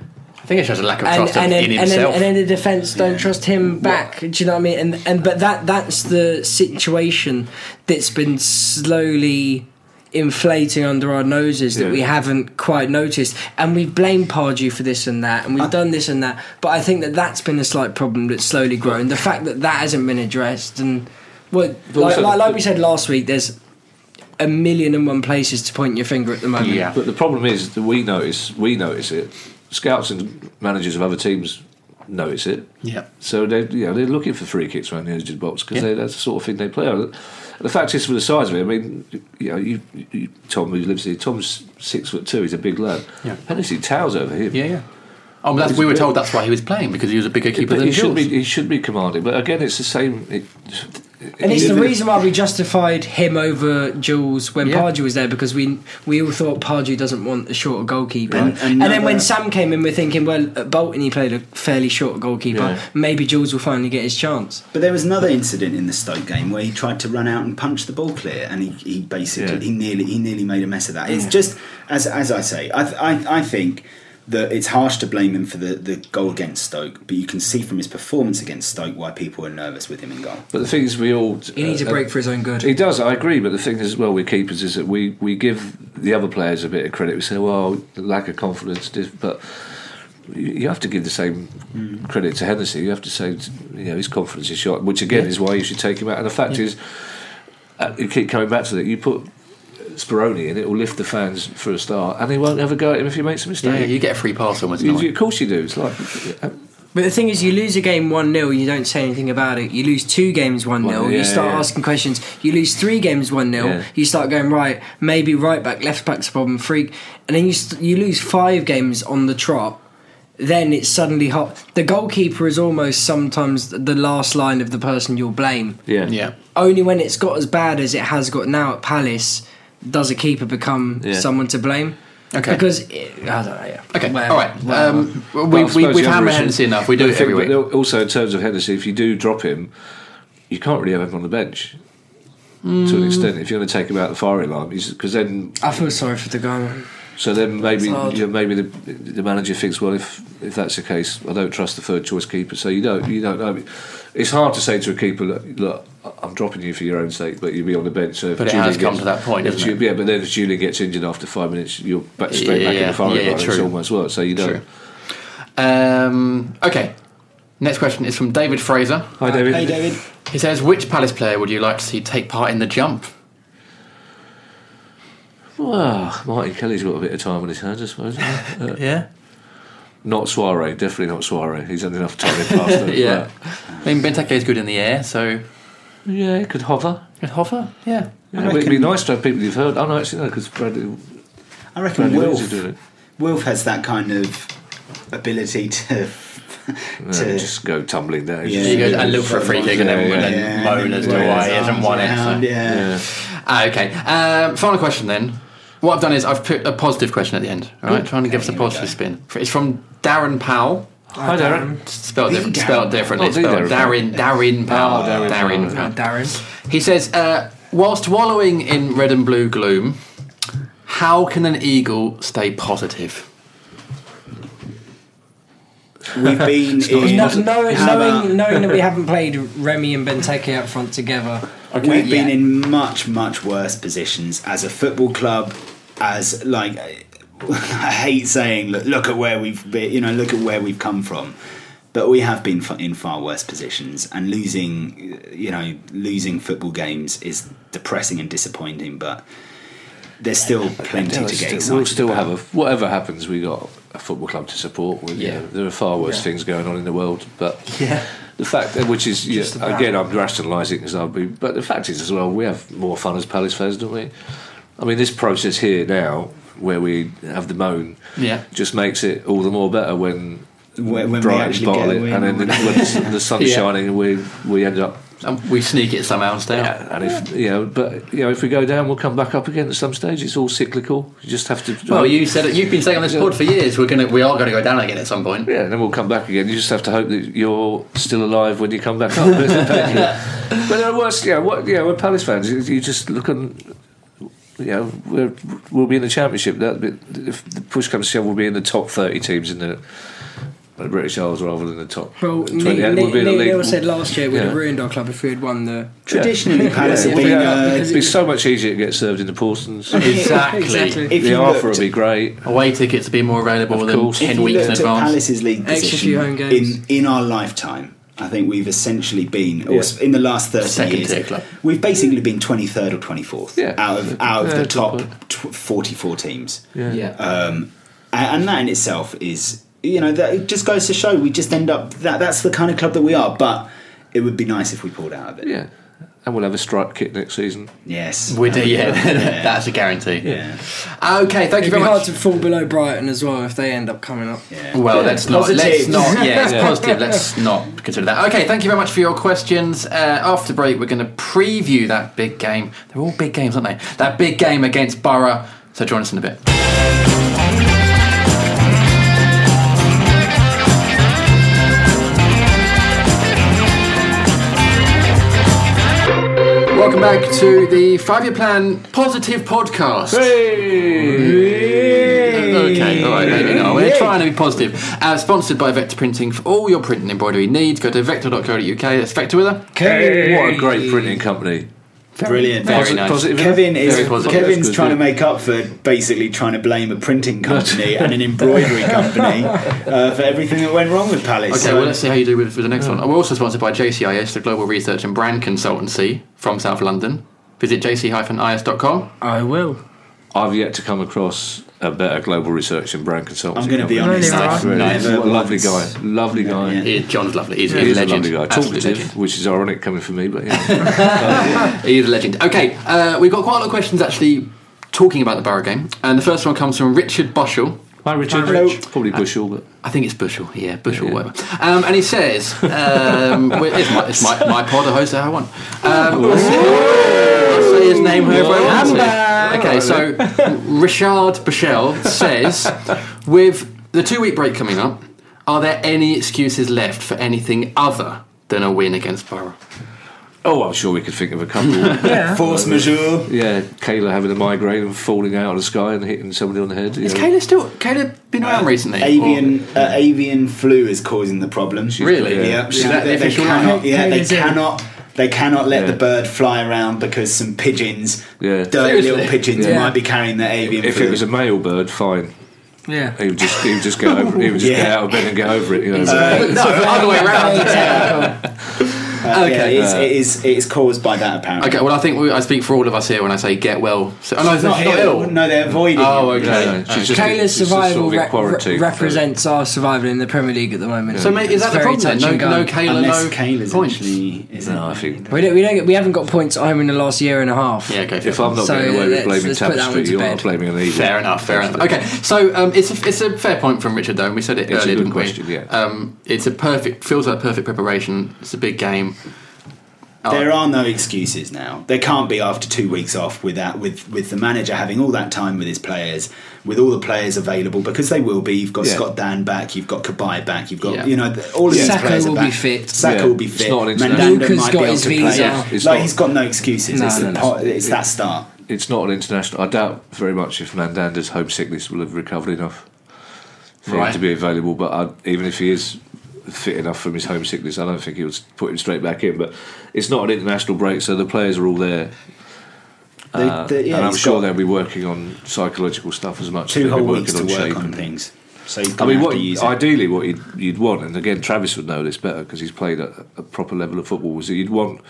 Yeah. I think it shows a lack of and, trust and, in and, then, himself. and then the defense don't trust him back. Do you know what I mean? And and but that that's the situation that's been slowly inflating under our noses that Yeah. we haven't quite noticed. And we've blamed Pardew for this and that, and we've done this and that. But I think that that's been a slight problem that's slowly grown. The fact that that hasn't been addressed, and well, like, like, like we said last week, there's a million and one places to point your finger at the moment. Yeah. But the problem is that we notice we notice it. Scouts and managers of other teams notice it. Yeah. So they you know they're looking for free kicks around the edge of the box because Yeah. that's the sort of thing they play. on. The fact is, for the size of it, I mean, you know, you, you Tom who lives here, Tom's six foot two. He's a big lad. Yeah. Hennessey towers over him. yeah, yeah. Oh, but that's, we were told that's why he was playing because he was a bigger keeper But than he should Jules. be he should be commanding. But again, it's the same. It, And it's the reason why we justified him over Jules when Yeah. Pardew was there because we we all thought Pardew doesn't want a shorter goalkeeper. And- And, and then when Sam came in, we're thinking, well, at Bolton he played a fairly short goalkeeper. Yeah. Maybe Jules will finally get his chance. But there was another incident in the Stoke game where he tried to run out and punch the ball clear, and he, he basically Yeah. he nearly he nearly made a mess of that. It's just as as I say, I I, I think that it's harsh to blame him for the, the goal against Stoke, but you can see from his performance against Stoke why people are nervous with him in goal. But the thing is, we all He needs a uh, break for his own good. He does, I agree. But the thing is, as well with keepers is that we, we give the other players a bit of credit. We say, well, lack of confidence, but you you have to give the same credit to Hennessey. You have to say, you know, his confidence is shot, which again is why you should take him out. And the fact is, uh, you keep coming back to that. You put Speroni in, it will lift the fans for a start, and they won't ever go at him if he makes a mistake. yeah, you get a free pass almost. You- night. of course you do. It's like But the thing is, you lose a game 1 0, you don't say anything about it. You lose two games 1 0, Well, yeah, you start yeah. asking questions. You lose three games 1 0, Yeah. you start going, right, maybe right back, left back's a problem, freak. And then you, st- you lose five games on the trot. Then it's suddenly hot. The goalkeeper is almost sometimes the last line of the person you'll blame. yeah, yeah. Only when it's got as bad as it has got now at Palace does a keeper become Yeah. someone to blame. Okay. Because, it, I don't know, yeah. Okay, Whatever, all right. whatever. Um, But I we, we, suppose we've the other hammered issue- Hennessey enough. We do it every week. but Also, in terms of Hennessey, if you do drop him, you can't really have him on the bench to an extent. If you're going to take him out of the firing line, because then, I feel sorry for the guy. man. so then maybe It's hard. you know, maybe the the manager thinks, well, if if that's the case, I don't trust the third choice keeper. So you don't you don't know. It's hard to say to a keeper, look, look I'm dropping you for your own sake, but you'll be on the bench. So if But it Julian has come to that point, if hasn't Ju- it? Yeah, but then if Julian gets injured after five minutes, you're back straight Yeah, back in the firing yeah, line. It's almost worked. So you don't. True. Um, okay. Next question is from David Fraser. Hi, David. Hey, David. He says, "Which Palace player would you like to see take part in the jump?" Well, Martin Kelly's got a bit of time on his hands, I suppose. Uh, Yeah, not Suarez, definitely not Suarez. He's had enough time in past. it, yeah. I mean, Benteke is good in the air, so but- yeah, it could hover. could hover. Yeah, Yeah, it'd be nice to have people you've heard. Oh no, actually no, because Bradley, I reckon Bradley Wilf, is doing it. Wilf has that kind of ability to. No, to just go tumbling down. Yeah. he goes and look for a free kick and then, Yeah, and then yeah. moan as to Yeah, why he his hasn't arms won it. so. Yeah. Yeah. Ah, okay. Um, final question then. What I've done is I've put a positive question at the end. All right, trying to give us a positive spin. It's from Darren Powell. Hi, Darren. Spelled, The different, Darren spelled differently. Oh, spelled Darren Darren, Darren Powell. Oh, Darren Darren Powell. Uh, Darren. He says, uh, whilst wallowing in red and blue gloom, how can an eagle stay positive? We've been in. No, knowing, knowing, knowing that we haven't played Remy and Benteke up front together. We've been Yeah. in much, much worse positions as a football club. As like, I hate saying, look, look at where we've been. You know, look at where we've come from. But we have been in far worse positions, and losing, you know, losing football games is depressing and disappointing. But there's still plenty Yeah, to get still- excited we'll still about. have a whatever happens. We got a football club to support. With, Yeah. there are far worse Yeah. things going on in the world, but Yeah. the fact that which is yeah, again, I'm rationalising as I'll be, but the fact is as well, we have more fun as Palace fans, don't we? I mean, this process here now, where we have the moan, Yeah. just makes it all the more better when. When- when we actually bottle get it, and then when the, the sun's Yeah. shining, and we we end up And we sneak it somehow and stay yeah, and if you know, but you know, if we go down, we'll come back up again at some stage. It's all cyclical. You just have to. Well, you said it. You've been saying on this pod for years. We're gonna, we are going to go down again at some point. Yeah, and then we'll come back again. You just have to hope that you're still alive when you come back up. but uh, worse, yeah, what, yeah, we're Palace fans. You, you just look and you know we're, we'll be in the championship. That if the push comes to shove, we'll be in the top thirty teams in the, the British Isles rather than the top Well, twenty. Neil, And we'll be Neil, said last year we'd Yeah. have ruined our club if we had won the. Traditionally, Palace Yeah, have it'd been. be, Uh, it'd be so much easier to get served in the Pawsons. Exactly. Exactly. if the offer would be great. Away tickets to be more available Of than course. if ten you weeks in advance. Palace's league position few home games. in in our lifetime, I think we've essentially been, Yeah. s- in the last thirty Second years, tier club. we've basically been twenty third or twenty fourth Yeah. out of out of Yeah, the top top tw- forty four teams, yeah. um, and, and that in itself is, you know, that it just goes to show we just end up that that's the kind of club that we are. But it would be nice if we pulled out of it. Yeah, and we'll have a striped kit next season. Yes, we do. Yeah, Yeah. that's a guarantee. yeah, Okay, thank you It'd be very hard much. to fall below Brighton as well if they end up coming up. yeah. Well, Yeah. let's not. Let's not. Yeah, it's Yeah. positive. Let's not consider that. Okay, thank you very much for your questions. Uh, after break, we're going to preview that big game. They're all big games, aren't they? That big game against Borough. So join us in a bit. Welcome back to the Five Year Plan Positive Podcast. Okay, all right, maybe not. We're trying to be positive. Uh, sponsored by Vector Printing for all your printing and embroidery needs. Go to vector.co.uk. That's Vector with a What a great printing company. Brilliant. Very Posi- nice. positive. Kevin is Very positive. Kevin's good, trying to yeah. make up for basically trying to blame a printing company and an embroidery company uh, for everything that went wrong with Palace. Okay, So- well, let's see how you do with, with the next one. We're also sponsored by JCIS, the global research and brand consultancy from South London. Visit jc-is.com. I will. I've yet to come across a better global research and brand consultancy. I'm going to be company. honest. Nice, I've nice. never lovely guy, lovely guy. Yeah. He- John's lovely. He's, He he's is a a lovely guy, talkative, legend. which is ironic coming from me, but yeah. He's a legend. Okay, uh, we've got quite a lot of questions actually talking about the Borough game. And the first one comes from Richard Bushell. Hi, Richard. Hello. Probably Bushel, but I think it's Bushell, yeah, Bushell, Yeah. whatever. Um, and he says, um, well, it's, my, it's my, my pod, I host how I want. Um, I'll say his name however I want to. Okay, so Richard Bushell says, with the two week break coming up, are there any excuses left for anything other than a win against Borough? oh, I'm sure we could think of a couple. Force majeure. yeah, Kayla having a migraine and falling out of the sky and hitting somebody on the head. Is know. Kayla still Kayla been around recently? Avian uh, avian flu is causing the problem. Really? Yeah, Is that the they, they official cannot. line? Yeah, they Kayla's in. Cannot. They cannot let Yeah. the bird fly around because some pigeons, Yeah. dirty Seriously? little pigeons, Yeah. might be carrying the avian If flu. it was a male bird, fine. Yeah. He would just he would just get over. He would just Yeah. get out of bed and get over it. You know. Uh, no, other way around. Uh, yeah, Okay. it is, it is. It is caused by that apparently. Okay, well, I think we, I speak for all of us here when I say get well. So, oh, no, She's not not ill. ill. No, they're avoiding. Oh, it. okay. No, no, she's just Kayla's she's just survival sort of re- quarantine, re- so- represents our survival in the Premier League at the moment. So, mate, is that the problem then? No, and no Kayla, Unless no Kayla's points. actually. Is No, I think We don't, we don't we haven't got points at home in the last year and a half. Yeah, okay. if I'm not So, getting away with blaming let's put that one tapestry, you're not blaming an. Fair enough, fair enough. Okay, so um, it's a, it's a fair point from Richard though. and We said it It's a earlier, good didn't question, we? yeah. Um, it's a perfect, feels like perfect preparation. It's a big game. Oh, There are no excuses now. There can't be after two weeks off without with with the manager having all that time with his players, with all the players available because they will be. You've got Yeah. Scott Dann back, you've got Cabaye back, you've got Yeah. you know the- all of these Sakho players are will back. be fit. Sakho Yeah. will be It's fit. not an international- Mandanda Luka's might got be able his to play. visa. Yeah. It's like not- he's got no excuses. No, it's, no, the no. po- it's that start. It's not an international. I doubt very much if Mandanda's homesickness will have recovered enough for Right. him to be available. But I, even if he is fit enough from his homesickness, I don't think he'll put him straight back in. But it's not an international break, so the players are all there. They- Uh, they- yeah, and I'm sure they'll be working on psychological stuff as much two they'll whole be weeks working to on work shape. on and- things. So I mean, what, to ideally, what you'd, you'd want, and again, Travis would know this better because he's played at a proper level of football. Was that you'd want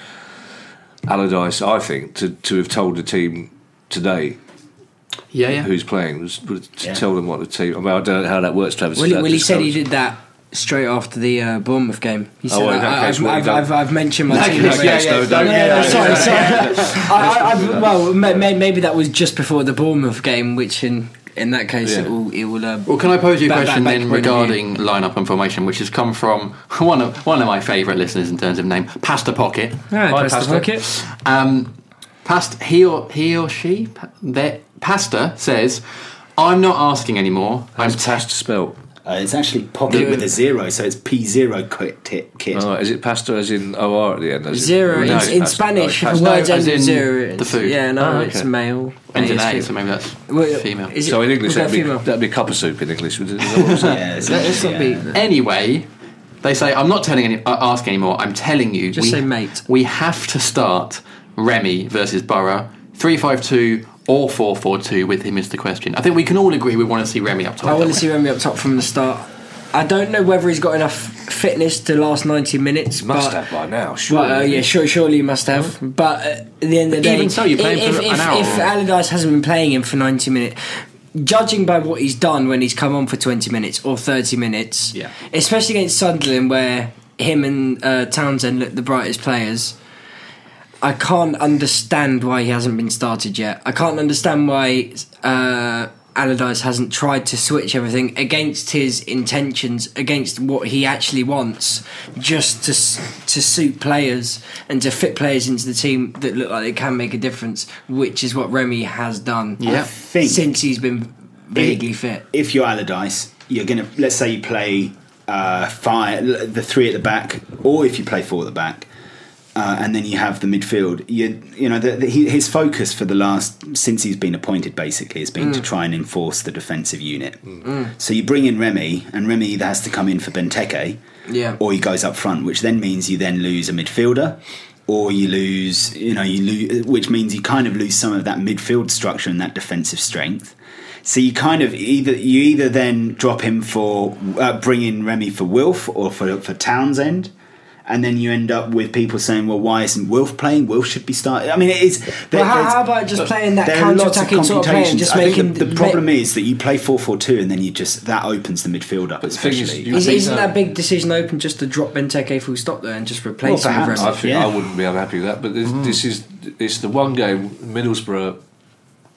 Allardyce, I think, to, to have told the team today Yeah, yeah. who's playing was, was to Yeah. tell them what the team. I mean, I don't know how that works, Travis. Well, he, well, he said he did that straight after the uh, Bournemouth game. He said, Oh, well, in I, I've, what he I've, I've, I've mentioned my team. yeah, yeah, yeah, no, don't- don't- Yeah, yeah, sorry, sorry. I, I, I, well, may- may- maybe that was just before the Bournemouth game, which in in that case Yeah. it will it will. Uh, Well, can I pose you a back- question back- then back point of view. regarding lineup and formation, which has come from one of one of my favourite listeners in terms of name, Pasta Pocket. Alright, Hi, press Pastor. pocket. Um, past he or he or she, pa- their Pasta says, "I'm not asking anymore. I'm How's pasta spelt? Uh, it's actually pocket Yeah. with a zero, so it's P zero kit. kit. kit. Oh, is it pasta as in OR at the end? as in- Zero No, in, it's in pasta. Spanish. If it's a pasta. word's No, as ending in zero. the food. Yeah, no, Oh, it's male. ends in It's A, so maybe that's Well, female." It, So in English, was that that'd be, female? that'd be cuppa soup in English. Is that what Yeah, Let's essentially, not yeah. be. Anyway, they say I'm not telling any, uh, asking anymore. I'm telling you. Just say mate. We have to start Remy versus Borough three five two or four four two. With him is the question. I think we can all agree we want to see Remy up top. I want to see Remy up top from the start. I don't know whether he's got enough fitness to last 90 minutes. Must but, have by now, sure. But, uh, yeah, sure, surely he must have. But uh, at the end of the day, Even so, you're playing if, for if, an hour if Allardyce hasn't been playing him for 90 minutes, judging by what he's done when he's come on for 20 minutes or 30 minutes, Yeah. especially against Sunderland, where him and uh, Townsend look the brightest players. I can't understand why he hasn't been started yet. I can't understand why uh, Allardyce hasn't tried to switch everything against his intentions, against what he actually wants, just to to suit players and to fit players into the team that look like they can make a difference, which is what Remy has done Yeah. since he's been vaguely fit. if you're Allardyce, you're gonna let's say you play uh, five, the three at the back, or if you play four at the back, uh, and then you have the midfield. You you know the, the, his focus for the last since he's been appointed basically has been to try and enforce the defensive unit. So you bring in Remy, and Remy either has to come in for Benteke, Yeah. or he goes up front, which then means you then lose a midfielder. Or you lose, you know, you lose, which means you kind of lose some of that midfield structure and that defensive strength. So you kind of either you either then drop him for uh, bring in Remy for Wilf or for for Townsend, and then you end up with people saying, "Well, why isn't Wilf playing? Wilf should be starting." I mean, it is. there- Well, how, how about just playing that there are lots of counter-attacking sort of play and just I making the, the problem is that you play 4-4-2 and then you just that opens the midfield up, But especially, is, isn't that big decision open just to drop Benteke full stop there and just replace Well, him with I think Yeah. I wouldn't be unhappy with that. But this, hmm. this is it's the one game Middlesbrough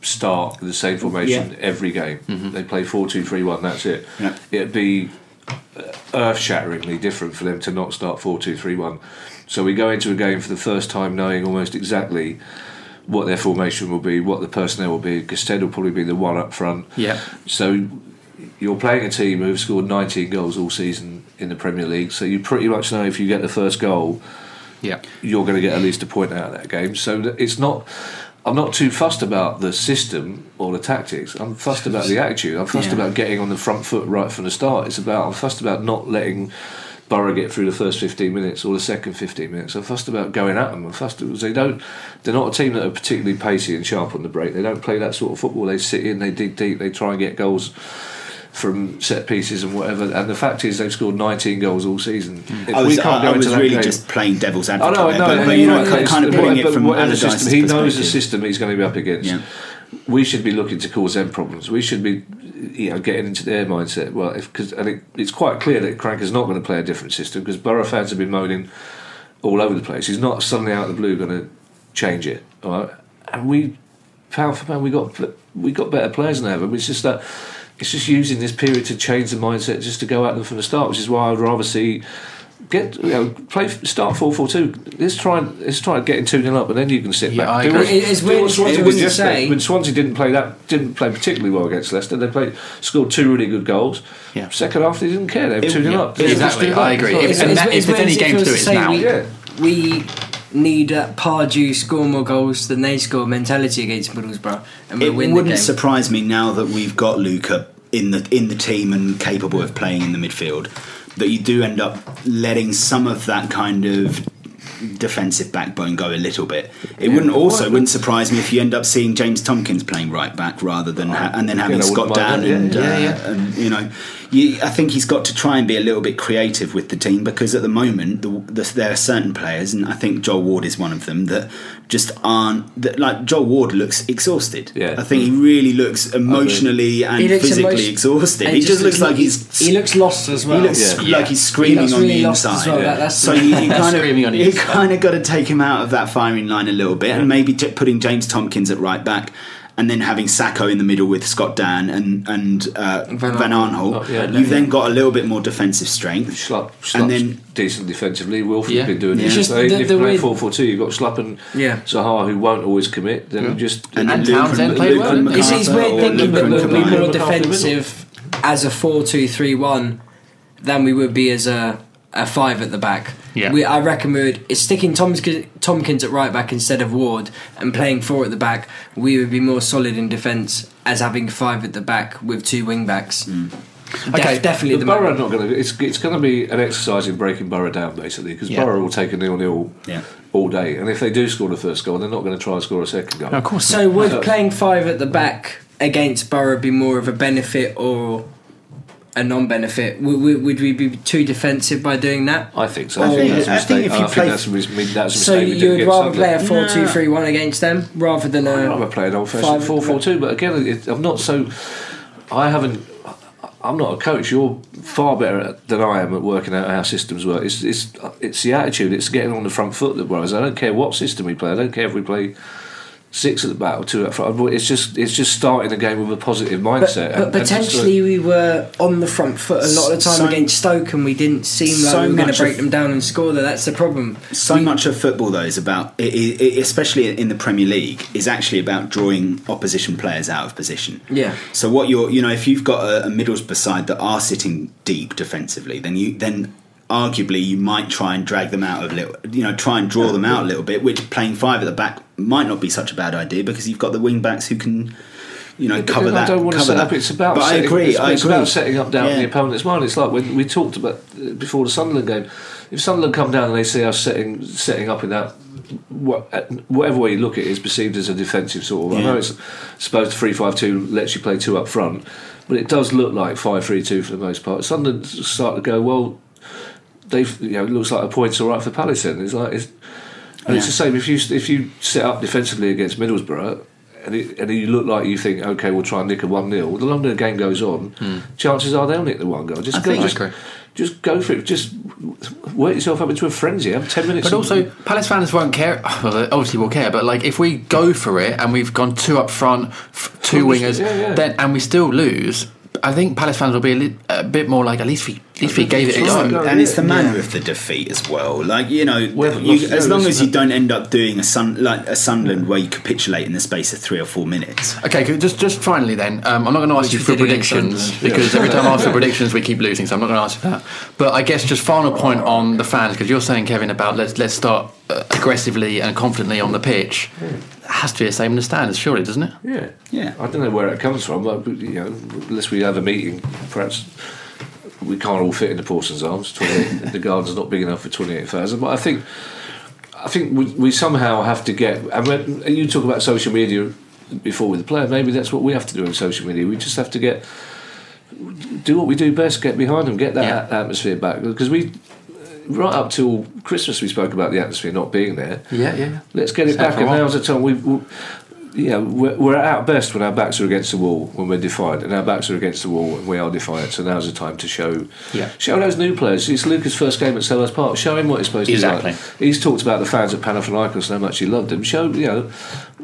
start the same formation Yeah. every game. Mm-hmm. They play four two three one. That's it. Yeah. It'd be earth shatteringly different for them to not start four two three one. So we go into a game for the first time knowing almost exactly what their formation will be, what the personnel will be. Gestede will probably be the one up front. Yeah. So you're playing a team who've scored 19 goals all season in the Premier League. So you pretty much know if you get the first goal, Yeah. you're going to get at least a point out of that game. So it's not. I'm not too fussed about the system or the tactics. I'm fussed about the attitude. I'm fussed Yeah. about getting on the front foot right from the start. It's about I'm fussed about not letting Borough get through the first 15 minutes or the second 15 minutes. I'm fussed about going at them. I'm fussed because they don't. They're not a team that are particularly pacey and sharp on the break. They don't play that sort of football. They sit in, they dig deep, they try and get goals from set pieces and whatever. And the fact is, they've scored 19 goals all season. Hmm. If I we was, can't I, go I was really game- just playing devil's I advocate. know, I know, but, but you know, kind, of putting it from Allardyce's he knows the system he's going to be up against. Yeah. We should be looking to cause them problems. We should be, you know, getting into their mindset. Well, if because and it, it's quite clear that Karanka is not going to play a different system because Borough fans have been moaning all over the place. He's not suddenly out of the blue going to change it. All right? And we, pound for pound, we got we got better players than ever. It's just that it's just using this period to change the mindset, just to go at them from the start, which is why I'd rather see. Get you know, play start four four two. Let's try and let's try and get two 0 up, and then you can sit Yeah, back. I Do agree. it's weird what Swansea to did say- When Swansea didn't play that, didn't play particularly well against Leicester. They played scored two really good goals. Yeah. Second half, they didn't care. They were It- two 0 yeah, up. Exactly. I agree. If- not- and it's- that- it's if there's any game to do, it it's now. We, Yeah. we need that Pardew score more goals than they score mentality against Middlesbrough, and we It win wouldn't game. surprise me now that we've got Luka in the in the team and capable of playing in the midfield that you do end up letting some of that kind of defensive backbone go a little bit. It wouldn't also wouldn't surprise me if you end up seeing James Tomkins playing right back rather than ha- and then having Scott wouldn't Dann and, that. Yeah, uh, yeah, yeah. and you know. You, I think he's got to try and be a little bit creative with the team because at the moment the, the, there are certain players, and I think Joel Ward is one of them that just aren't that, like Joel Ward looks exhausted. Yeah. I think he really looks emotionally and looks physically emotion- exhausted. and He just looks like he's he looks lost as well. he looks Yeah. like he's screaming He looks on really the lost as inside. well, that- so you, you kind of on you kind of got to take him out of that firing line a little bit, and maybe t- putting James Tomkins at right back, and then having Sakho in the middle with Scott Dann and and uh, Van, Van Aanholt. Oh, yeah. You've then got a little bit more defensive strength. Schlupp, Schlupp's And then- decent defensively. Wilfred's Yeah. been doing Yeah. it. It's just So the- if the you play way- 4 4 2, you've got Schlupp and Yeah. Zaha who won't always commit. Then just And, And Luke Townsend and, played Luke well, and didn't he? It's, it's McArthur weird or thinking that we'll be more defensive as a 4 2 3 1 than we would be as a, a 5 at the back. Yeah. We, I reckon we would, it's sticking Tomkins, Tomkins at right back instead of Ward and playing 4 at the back, we would be more solid in defence as having 5 at the back with two wing backs. Mm. Def- Okay, definitely the the Borough are not going to. It's it's going to be an exercise in breaking Borough down basically because Yeah. Borough will take a nil nil Yeah. all day, and if they do score the first goal, they're not going to try and score a second goal. No, of course. So would So- playing 5 at the back against Borough be more of a benefit or a non-benefit? Would, would, would we be too defensive by doing that? I think so. I I think think- that's a I mistake. think if you I play- think that's a mis- that's a So mistake. we did you would rather play a Sunderland. 4 2 3 1 against them rather than I'd a. rather play an old fashioned five- 4 4 2, but again, it, I'm not so. I haven't. I'm not a coach. You're far better than I am at working out how systems work. It's, it's it's the attitude. It's getting on the front foot that worries. I don't care what system we play. I don't care if we play six at the back or two up front. It's just it's just starting the game with a positive mindset. but and- and just, potentially we were on the front foot a lot of the time So- against Stoke and we didn't seem like so we were going to break of- them down and score there. That's the problem. So much of football, though, is about, i i especially in the Premier League, is actually about drawing opposition players out of position. Yeah. So what you're, you know, if you've got a, a Middlesbrough side that are sitting deep defensively, then you then arguably you might try and drag them out a little, you know, try and draw them out a little bit. Which playing five at the back might not be such a bad idea because you've got the wing backs who can. You know, But cover that. I don't want to set that. up. It's about. But I agree. It's, I it's agree. about setting up down Yeah. the opponent's mind. It's like when we talked about before the Sunderland game. If Sunderland come down and they see us setting setting up in that. Whatever way you look at it is perceived as a defensive sort of. I know it's supposed three five two lets you play two up front, but it does look like five three two for the most part. Sunderland start to go well. They've you know it looks like a point's all right for Palace. Then it's like it's, and it's the same if you if you set up defensively against Middlesbrough and, it, and you look like you think, okay, we'll try and nick a 1 0. The longer the game goes on, hmm. chances are they'll nick the one goal. Just I go, just, just go for it. Just work yourself up into a frenzy. Have 10 minutes. But also, Palace fans won't care. Well, obviously, will care. But like, if we go for it and we've gone two up front, two Well, wingers, yeah, yeah. then and we still lose, I think Palace fans will be a, li- a bit more like, at least we, at least we gave it a That's go. right. And it's the yeah. manner of the defeat as well. Like you know, you, as no, long as you don't end up doing a sun like a Sunderland where you capitulate in the space of three or four minutes. Okay, just just finally then, um, I'm not going to ask Which you for predictions Sunderland. because every time I ask for predictions we keep losing, so I'm not going to ask you that. But I guess just final point on the fans because you're saying Kevin about let's let's start uh, aggressively and confidently on the pitch. It has to be the same in the stands, surely, doesn't it? Yeah, Yeah. I don't know where it comes from, but you know, unless we have a meeting, perhaps we can't all fit in the Pawson's arms. 28, the garden's not big enough for twenty eight thousand. But I think I think we, we somehow have to get. And when and you talk about social media before with the player, maybe that's what we have to do in social media. We just have to get do what we do best, get behind them, get that atmosphere back. Because we right up till Christmas, we spoke about the atmosphere not being there. Yeah, yeah. Let's get it back, and now's the time. We, we yeah, we're, we're at our best when our backs are against the wall, when we're defiant, and our backs are against the wall when we are defiant. So now's the time to show, Yeah. show those new players. It's Luka's first game at Selhurst Park. Show him what he's supposed to Exactly. be like. He's talked about the fans at Panathinaikos and how much he loved them. Show, you know,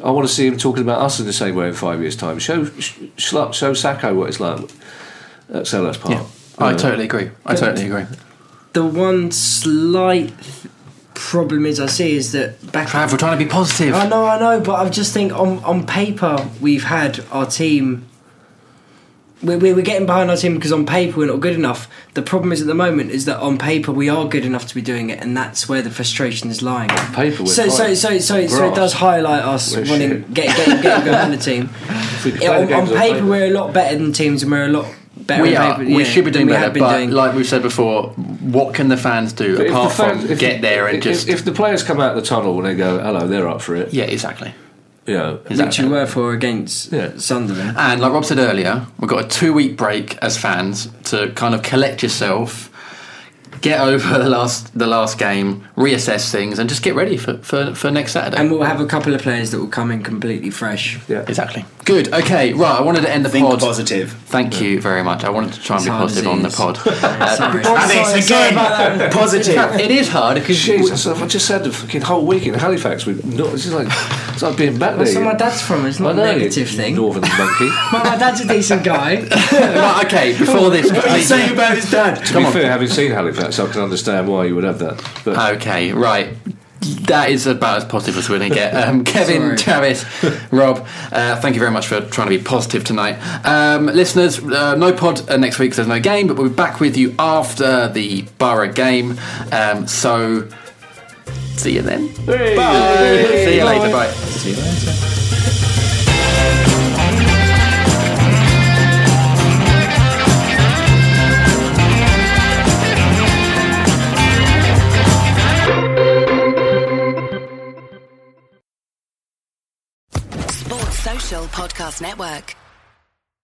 I want to see him talking about us in the same way in five years' time. Show, sh- Schlupp, show Sakho what it's like at Selhurst Park. Yeah. I You know? totally agree. I totally agree. The one slight problem is I see is that back. Trav, we're trying to be positive. I know, I know, but I just think on on paper we've had our team. We're, we're we're getting behind our team because on paper we're not good enough. The problem is at the moment is that on paper we are good enough to be doing it, and that's where the frustration is lying. On paper we're so, so so so so it does highlight us We're wanting shit. get get get behind the team. Yeah, on, on games on paper paper. we're a lot better than teams, and we're a lot better. we on are. paper, we yeah, should be doing than better, but doing. like we've said before, what can the fans do But if apart the fans- from if- get there and if, just? if the players come out of the tunnel and they go, "Hello, they're up for it," yeah, exactly. you know, which we were for against Yeah. Sunderland. And like Rob said earlier, we've got a two week break as fans to kind of collect yourself, get over the last the last game, reassess things, and just get ready for, for, for next Saturday. And we'll have a couple of players that will come in completely fresh. yeah. exactly. Good. Okay. Right. I wanted to end the Think pod. positive. Thank you very much. I wanted to try and It's be positive on the is. pod. Uh, sorry. Alice, sorry again. about. Positive. it is hard because Jesus, I've just had the fucking whole week in Halifax with no, it's like it's like being back That's there. where my dad's from. It's I not a negative thing. Northern monkey. My, my dad's a decent guy. right, okay. Before this, What are you saying about his dad? to be fair, having seen Halifax, I can understand why you would have that. But Okay, right. That is about as positive as we're going to get. Um, Kevin, Sorry. Travis, Rob, uh, thank you very much for trying to be positive tonight. Um, listeners, uh, no pod uh, next week 'cause there's no game, but we'll be back with you after the Borough game. Um, so, see you then. Bye. See you later. Bye. See you later. Podcast Network.